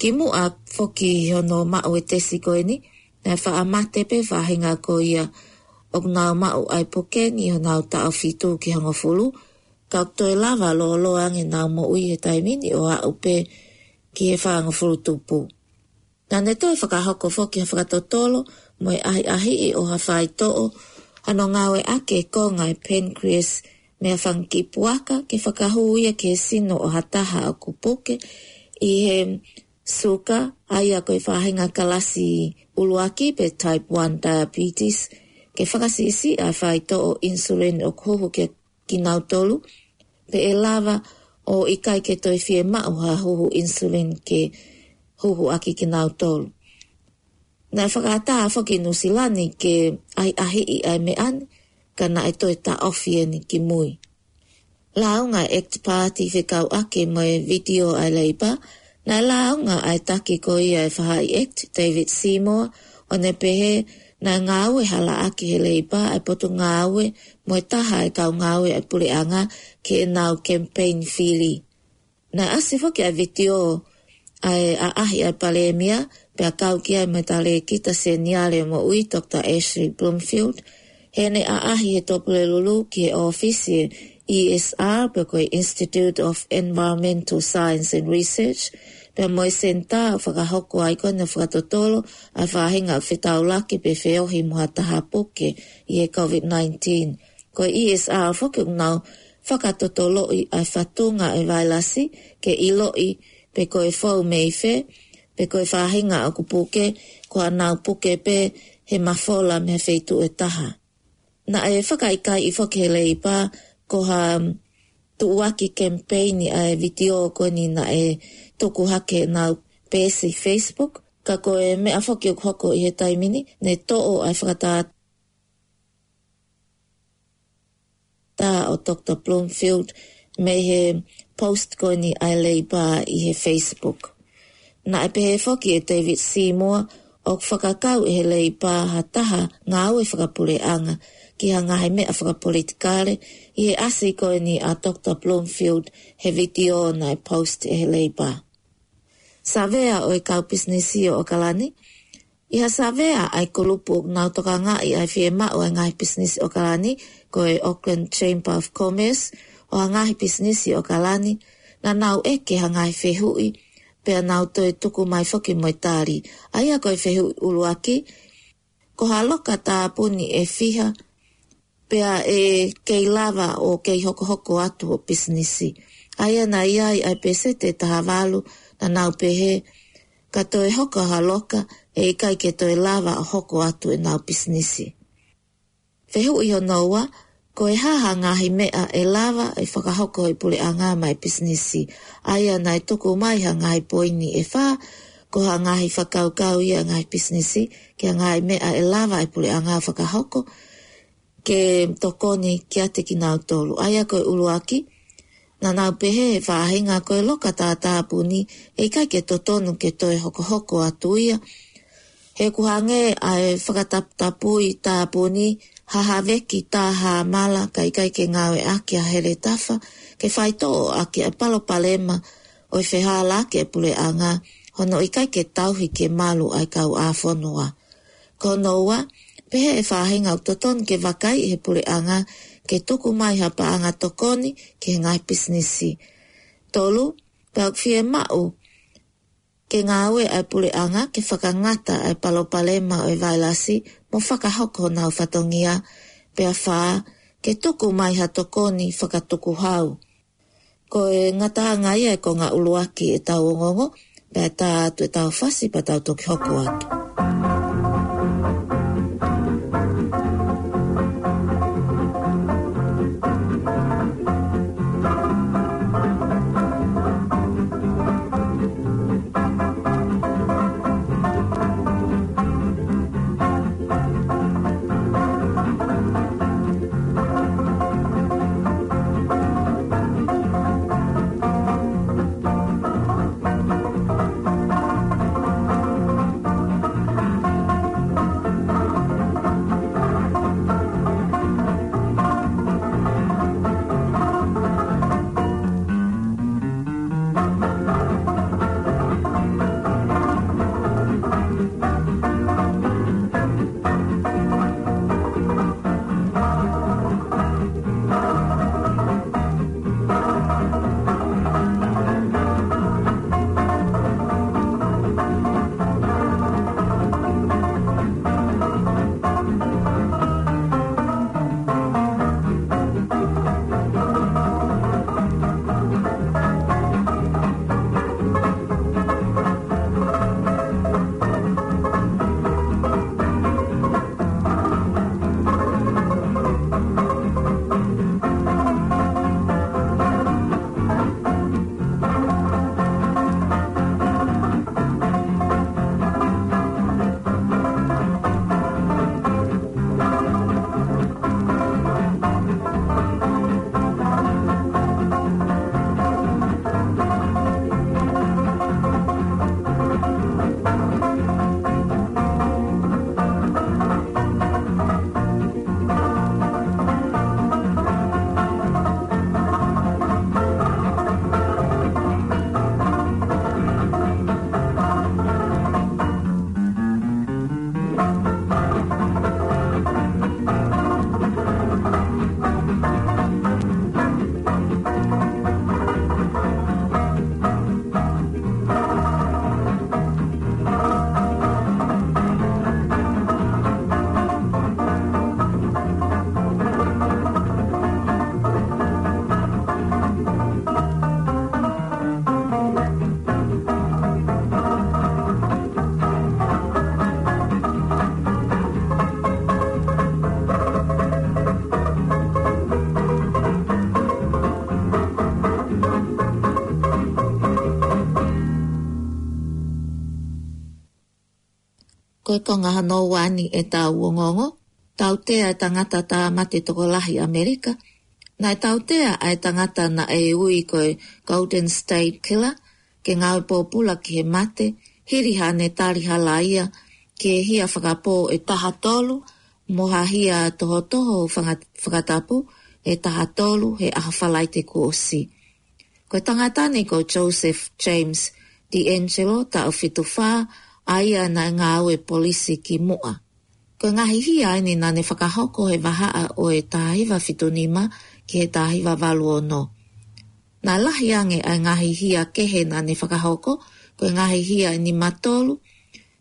ki mu a foki hono mao e tesi ko eni, nei wha a mate pe wahinga ko ia o ngau mao ai poke ni o ngau ta o fitu ki hanga fulu, ka to e lava lo lo ange ngau mo ui he taimini o a upe ki he wha hanga fulu tupu. Nā ne to e whakahoko foki a whakatotolo, mo e ahi ahi i o hawhai to'o, ano ngau e ake ko ngai pancreas mea whangki puaka ki whakahuia ke sino o hataha a kupoke i he soka ai a koe whahinga kalasi uluaki pe type 1 diabetes ke whakasisi a whai o insulin o koho ke kinau tolu pe e lava o ikai ke toi fie mau ha huhu insulin ke huhu aki kinau tolu. Nā whakata a whaki nusilani ke ai ahi i ai me an, ka na e toi ta ofi e ni ki mui. Lāunga act party whikau ake mai video ai leipa, Nā la aunga ai taki ko ia e whaha i act David Seymour o ne pehe nā ngā aue hala aki he leipa ai potu ngā aue mo taha e kau ngā aue ai puri anga ke e nāu campaign fili. Nā ase whoki ai viti o ai a ahi ai palemia e pe a kau ki ai me ta le kita se niare mo ui Dr. Ashley Bloomfield he ne a ahi he topule lulu ki he ofisi ESR, e pe koe Institute of Environmental Science and Research, pe moe senta a whakahoko ai kona whakatotolo a whahinga a whetau laki pe whiohi moa taha poke i e COVID-19. Ko ESR whoki ngau whakatotolo i a whatunga e vailasi ke ilo i pe koe whau mei whe, pe koe whahinga a kupuke ko anau puke pe he mawhola me whetu e taha. Na e whakaikai i whakele i ko ha tuaki campaign a e video ko ni na e toku hake na pesi Facebook ka ko e me a foki ok hoko i he taimini ne to o ai whakata ta o Dr. Bloomfield me he post ko ni ai leipa i he Facebook na e pe foki e David Seymour o whakakau i e he leipa ha taha ngā au i e anga ki hanga me mea whakapolitikare i he asi koe ni a Dr. Bloomfield he viti o nai post e he leipa. Savea o e kau pisnesi o kalani, i ha savea ai kulupu nau toka ngā i ai fie ma o e ngai pisnesi o kalani ko e Auckland Chamber of Commerce o a ngai pisnesi o kalani na nau e ke hanga i whehui pia nau toi tuku mai whoki moi tāri. a koe whehui uluaki, ko haloka tā puni e fiha, pea e kei lava o kei hoko hoko atu o pisnisi. Ai ana i ai pese te taha walu na nau pehe. Ka toi hoko haloka e kai ke toi lava o hoko atu e nau pisnisi. Te hu iho ko e haha ngahi mea e lava e whakahoko i e pule a ngā mai pisnisi. Ai na e toko mai ha ngahi poini e whā, ko ha ngahi whakaukau i a ngahi pisnisi, ki a ngahi mea e lava e pule a ngā whakahoko, ke tokoni kia te ki nau tolu. Ai a koe uruaki, na nau pehe e whaahinga koe loka tā tāpuni, e kai ke totonu ke toi hoko hoko atu ia. He kuhange ai whakatapui tāpuni, haha veki tā ha mala, kai kai ke ngāwe aki a here tafa, ke whaito o aki a palo palema, oi whehā ke pule a ngā, hono i kai ke tauhi ke malu ai kau āwhonua. Kono ua, pehe e whaahinga o toton ke wakai he pure anga ke tuku mai ha paanga tokoni ke ngai pisnisi. Tolu, pauk fie mao, ke ngā ue ai pure anga ke ngata ai palopale mao e vailasi mo whakahoko nao whatongia, pea whaa ke tuku mai ha tokoni whakatuku hau. Ko e ngata anga ia e ko ngā uluaki e tau ongongo, pea tā atu e tau whasi pa tau toki hoko atu. koe tonga ngaha no wani e tā uongongo, tau tea e tangata tā mate toko lahi Amerika, nai tautea tea e tangata na e ui koe Golden State Killer, ke ngāu pōpula ki he mate, hiriha ne tāriha laia, ke hia whakapō e taha tolu, moha hia toho toho whakatapu e taha tolu he ahawhalai te kōsi. Ko tangata ni ko Joseph James D'Angelo ta o fitu whaa, aia na ngā aue polisi ki mua. Ko ngahi hi aini na ne whakahoko he waha a o e tāhiwa fitonima ki e tāhiwa walu o no. Nā lahi ange a ngahi hi a kehe na ne whakahoko, ko ngahi hi a ni matolu,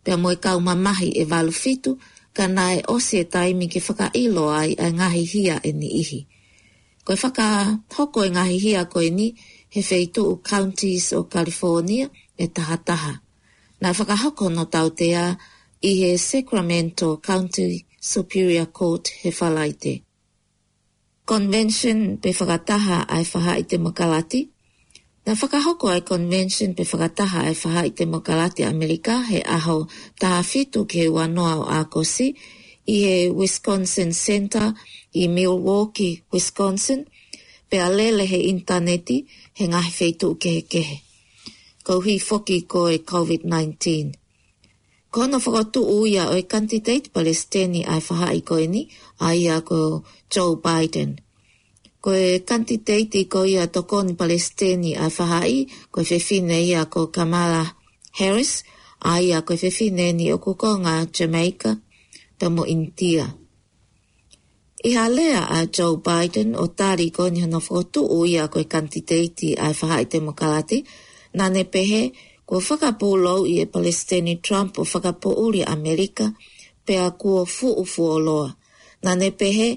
pia moe uma mamahi e walu fitu, ka nā e osi e taimi ki whakailo ai a ngahi hi a e ni ihi. Ko e hoko e ngahi hi a koe ni, he feitu u counties o California e taha na whakahoko no tautea i he Sacramento County Superior Court he whalaite. Convention pe whakataha ai whaha i te makalati. Na whakahoko ai Convention pe whakataha ai whaha i te makalati Amerika he aho taha whitu ke wanoa o Akosi i he Wisconsin Center i Milwaukee, Wisconsin, pe alele he interneti he ngahi whetu ke kehe ko hi foki ko e COVID-19. Ko ana whakatu uia o e candidate palestini ai whaha i ko eni, ai a ko Joe Biden. Ko e candidate i ko ia tokoni palestini ai whaha i, ko e whewhine i ko Kamala Harris, ai a ko e whewhine ni o kukonga Jamaica, tamo intia. I halea a Joe Biden o tari ko ni hana whakatu uia ko e candidate ai whaha i demokalati, ko na ne pehe ko whakapolo i e Palestini Trump o whakapouri Amerika pe a kua fu ufu o loa. Na ne pehe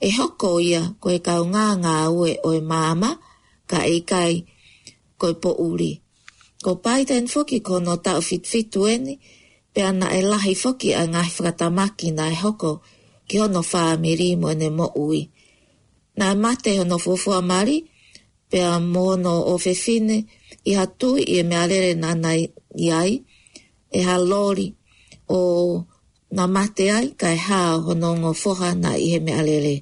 e hoko ia ko e kau ngā ngā ue o e māma ka e kai ko e pouri. Ko Biden foki ko no tau fitfitu eni pe ana e lahi foki a ngā whakatamaki na e hoko ki hono whaamirimo ene mo ui. Na mate hono fufua marimo pea mono o fefine i hatu i e mea lere nana i ai e ha lori o na mate ai ka e ha honongo foha na i he mea lere.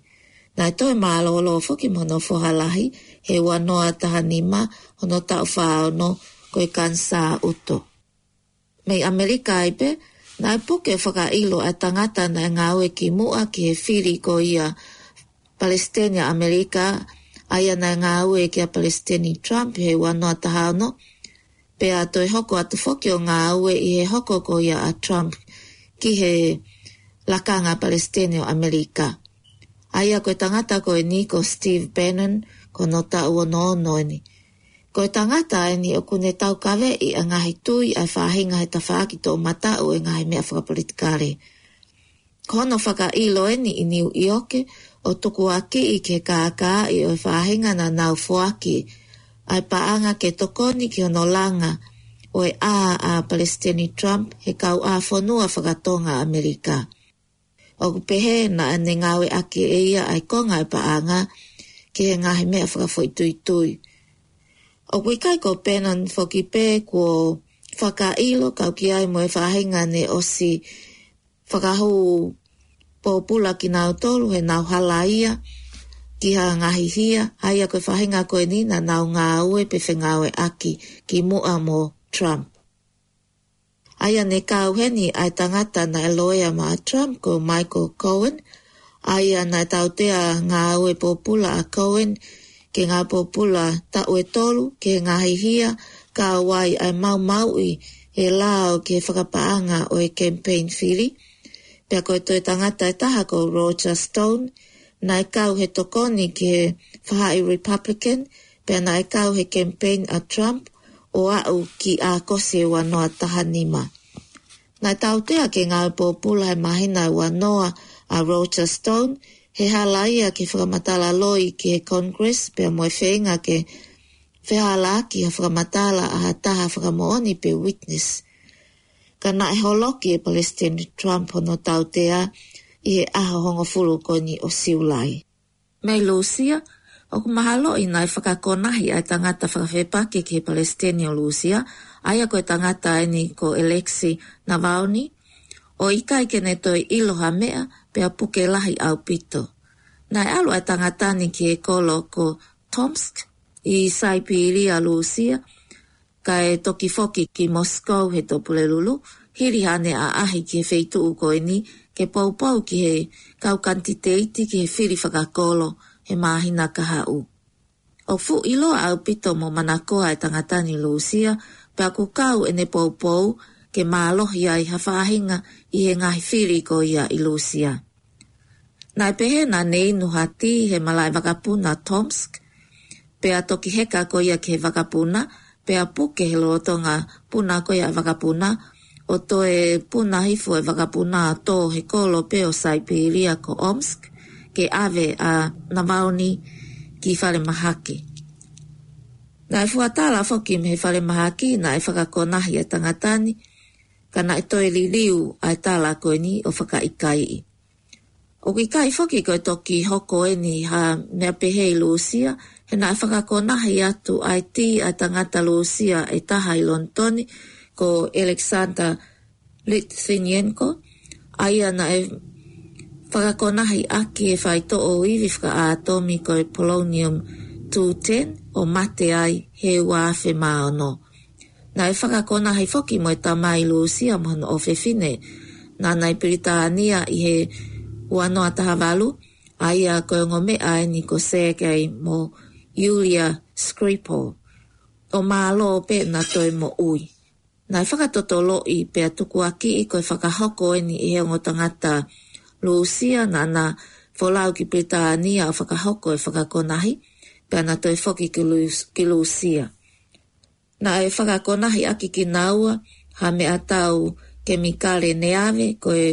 Na e toi maa lolo foki mono foha lahi he ua noa taha nima hono tau whaono koe kansa uto. Mei Amerika pe, na e puke whaka ilo a tangata na ngā ue ki mua ki he whiri ko ia Palestinia Amerika Amerika ai ana ngā au e kia palestini Trump he wanoa taha ano. Pe a toi hoko atu whoki o ngā au e he hoko ko ia a Trump ki he lakanga palestini o Amerika. Ai a koe tangata ko e ni ko Steve Bannon ko nota ua no no ni. Ko tangata e ni o kune tau kawe i a ngahi tui a whahinga he tawhaki tō mata o e ngahi mea whakapolitikare. Ko hono whaka i loeni ni i niu i oke, o toko aki i ke kāka i o whāhinga na nau fuaki. Ai paanga ke tokoni ki ono langa o a a Palestini Trump he kau a whanua whakatonga Amerika. O kupehe na ane ngawe aki e ia ai konga i e paanga ke he ngahi mea whakafoi tui tui. O kui kai ko penan whoki pe kua whaka ilo kau ki ai moe whahinga ne o si whakahu pōpula ki nā tolu he nā hala ia, ki ha ngahi hia, ai a koe whahinga koe nina nā ngā aue pe whenga aue aki ki mua mō Trump. ne ane kāuheni ai tangata na loia ma Trump ko Michael Cohen, ai na tau tea ngā aue pōpula a Cohen, ke ngā pōpula tau e tolu, ke ngahi hia, kā wai ai mau maui e lao ke whakapaanga o e campaign whiri, Pea koe toi tangata e taha ko Roger Stone, na e kau he tokoni ke whaha i Republican, pea na e kau he campaign a Trump, o au ki a kose wa noa taha nima. Na e tau tea ke ngā upo pula he mahina wa noa a Roger Stone, he hala ia ki whakamatala loi ki he Congress, pea moe whenga ke whehala ki a whakamatala a taha whakamooni pe witness ka e holoki e Palestine Trump hono tautea i e aho hongo furu koni o siulai. Mei Lucia, o kumahalo i nai whakakonahi ai tangata whakawhepake ke Palestine o Lucia, ai a koe tangata e ni ko Alexi Navalny, o ikai kene toi iloha mea pea puke lahi au pito. Nai alu ai tangata ni ke e kolo ko Tomsk i Saipiria Lucia, Lucia, ka e toki foki ki Moskou he to pulelulu, hiri hane a ahi ki he feitu uko e ke pau pau ki he kaukanti teiti ki he whiri whakakolo he mahina kaha u. O fu ilo au pito mo manakoa e tangatani lusia, pea ku kau e ne pau pau ke mālohi ai hawhāhinga i he ngahi whiri ko ia i lusia. Nai pehe na nei nuhati he malai wakapuna Tomsk, pea toki heka ko ia ke wakapuna, wakapuna, pe a puke he loa tonga puna koe a whakapuna, o to e puna hifo e whakapuna a tō he kolo pe o Saipiria ko Omsk, ke ave a Navaoni ki whare mahaki. Nā e fuatala foki me he whare mahake, nā e whakakonahi a tangatani, kana nā e toi li liu a e tala koe ni o whakaikai i. O ki kai foki koe toki hoko e ni ha mea pehei lūsia, e nga whakakona hei atu ai ti a tangata loosia e taha i Lontoni ko Alexander Litvinenko ai ana e whakakona hei aki e whai to o iwi whaka a atomi ko e Polonium 210 o mate ai he wafe maono. Nga e whakakona hei whoki mo e tamai loosia mohana o whewhine nga nai Britania i he wanoa taha walu ai a koe ngome ai e ni ko sekei mo Yulia Skripal o mālo pe na toi mo ui. Nā i whakatoto loi pe atuku a ki i koe whakahoko e ni ihe o tangata Lucia na na wholau ki pita a ni a whakahoko e whakakonahi pe na toi whoki ki Lucia. Nā e whakakonahi aki ki naua ha me atau ke mi kare neave koe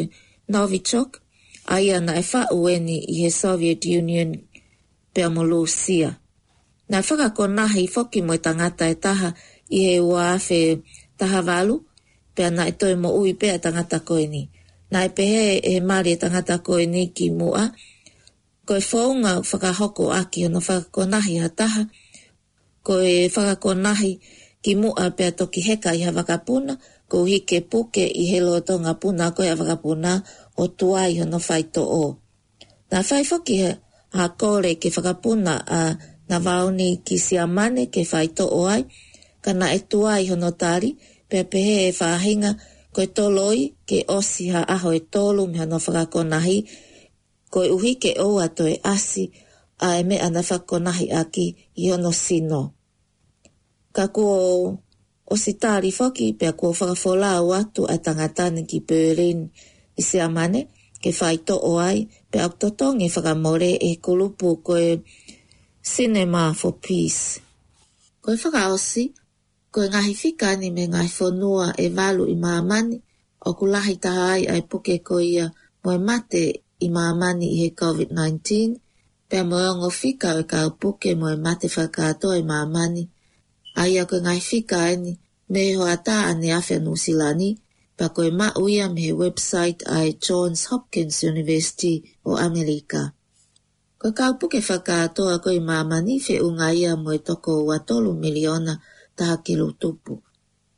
Novichok aia na e whau e i he Soviet Union pe amo Nā whaka ko naha i whoki mo i tangata e taha i he ua awhi taha walu, pia nā i e toi mo ui pia tangata koe ni. Nā i e pehe e he maari e tangata koe ni ki mua, ko e whaunga hoko aki ono whaka ko naha i taha, ko e whaka ko naha ki mua pia toki heka i ha puna, ko hike puke i he loa tonga puna koe a puna o tuai ono whaito o. Nā whai whoki ha kore ke whakapuna a na vau ni ki si amane ke whaito o ai, ka na e tua i honotari, pe pehe e whahinga, koe toloi ke osi ha aho e tolu me no whakako nahi, koe uhi ke oa to e asi, a e me ana whakako aki i hono sino. Ka kuo osi tari whaki, pe a kuo whakafola au atu a tangatane ki Berlin i si amane, ke whaito o ai, pe a ktotongi whakamore e kulupu koe whakako Cinema for Peace. Koe whakaosi, koe ngahi whikani me ngai whanua e walu i maamani o ku lahi taha ai ai puke ko ia moe mate i maamani i he COVID-19 pia moe ongo whika e kau puke moe mate whakatoa i maamani a ia koe ngai whika ani me ho ata ane awhia nusilani pa koe ma uia me he website ai Johns Hopkins University o Amerika. Ko kau puke whakaatoa koi mamani whi unga ia mo e toko ua tolu miliona taha kilu tupu.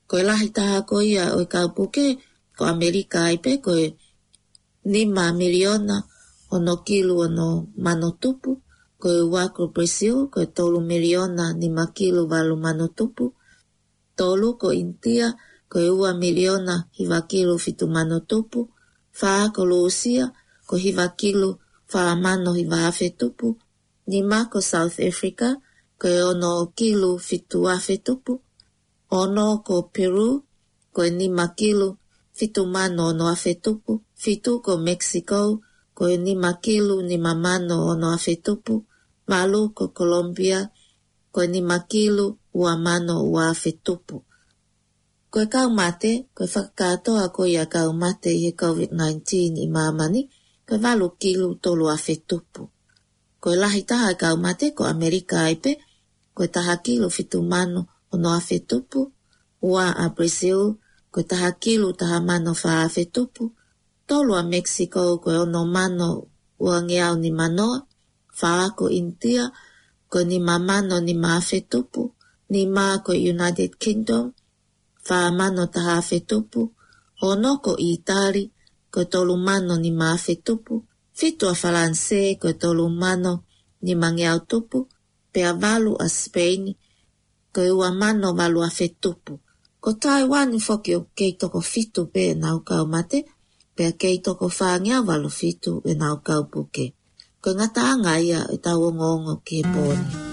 Ko e lahi taha ko ia o kau puke ko Amerika ai pe ko ni nima miliona o no kilu o no mano Ko e wako presio ko e tolu miliona nima kilu walu manotupu tupu. Tolu ko intia ko e ua miliona hiva kilu fitu manotupu Faa ko lo ko hiva kilu fitu whaamano i wāwhi tupu. Ni mako South Africa, ko ono o kilu fitu wāwhi tupu. Ono ko Peru, ko ni makilu fitu mano ono wāwhi tupu. Fitu ko Mexico, ko ni makilu ni mamano ono wāwhi tupu. Malu ko Colombia, ko ni makilu ua mano ua tupu. Ko e kau mate, ko e whakakatoa ko ia a kau mate i COVID-19 i mamani pe valo kilu tolu a fetupu. Ko e lahi taha e kau ko Amerika aipe, ko e taha kilu fitu manu o no a fetupu, ua a Brazil, ko e taha kilu taha mano fa a fetupu, tolu a Mexico ko e ono mano ua ngeau ni manoa, fa ako India, ko ni mamano ni ma a fetupu, ni ma ko United Kingdom, fa mano taha a fetupu, ono ko Italia, koe tolu mano ni maafe tupu, fitu a Falanse koe tolu mano ni mange au tupu, pe a valu a Spain koe ua mano valu a fe tupu. Ko Taiwan foki o kei toko fitu pe e nau kau mate, pe a kei toko whaangea valu fitu e nau kau puke. Koe ngata anga ia e tau ongo ongo ki e pōnei.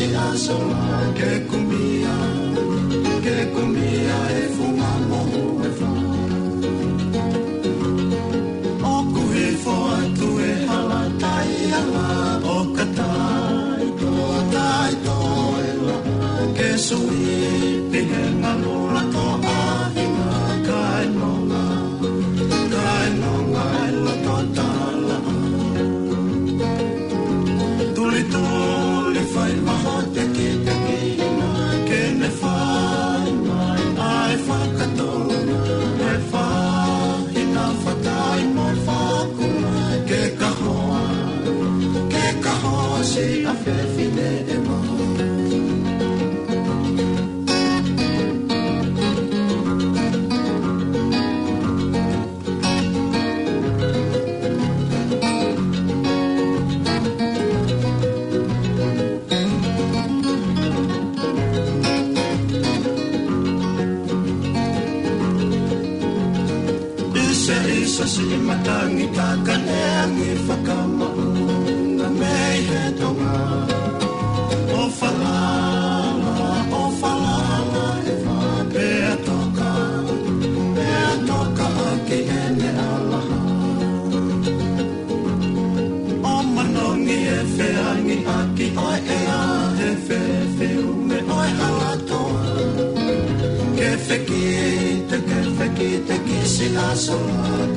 se aso que cumbia que cumbia e fumamo e fumamo o cuhe fo a tu e hala tai a la o catai to tai to e la que suir so much.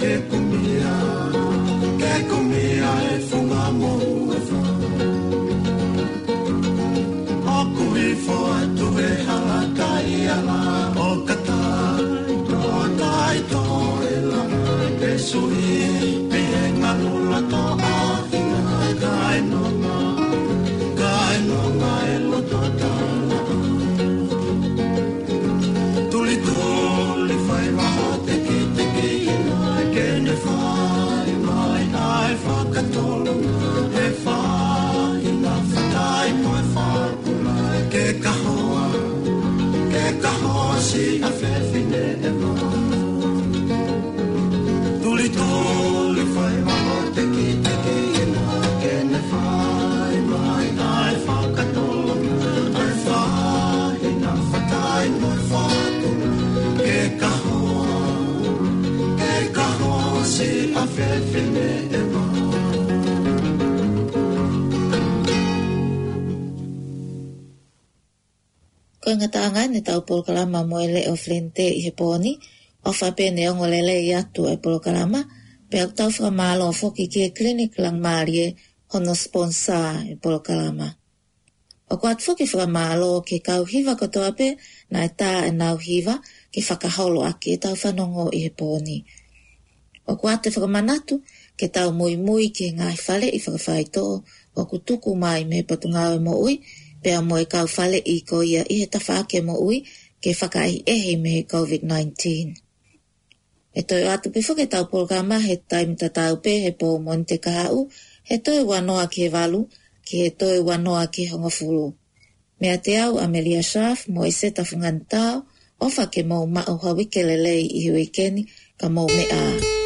A fé. tukanga ni tau polokalama moele o flinte i heponi, o fape ne ongo lele i atu e polokalama, pe au tau whamalo o foki kie klinik lang marie hono sponsa e polokalama. O kwa tfuki whamalo o ke kau hiva koto ape na e tā e nau hiva ke whakaholo ake e tau whanongo i heponi. O kwa te whamanatu, ke tau mui mui ke ngai fale i whakawhaito o kutuku mai me patungawe mo ui, pea mo e kau fale i ko ia i he tawha ke mo ui ke whakai e he me COVID-19. E toi atu pe whake tau programa he taimi ta tau pe he pō mo te kahau, he toi wanoa ke walu, ke he toi wanoa ke hongafuru. Mea te au Amelia Schaaf mo e se tawhungan tau, o whake mo ma uha wikelelei i hui keni ka mo me a.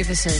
services.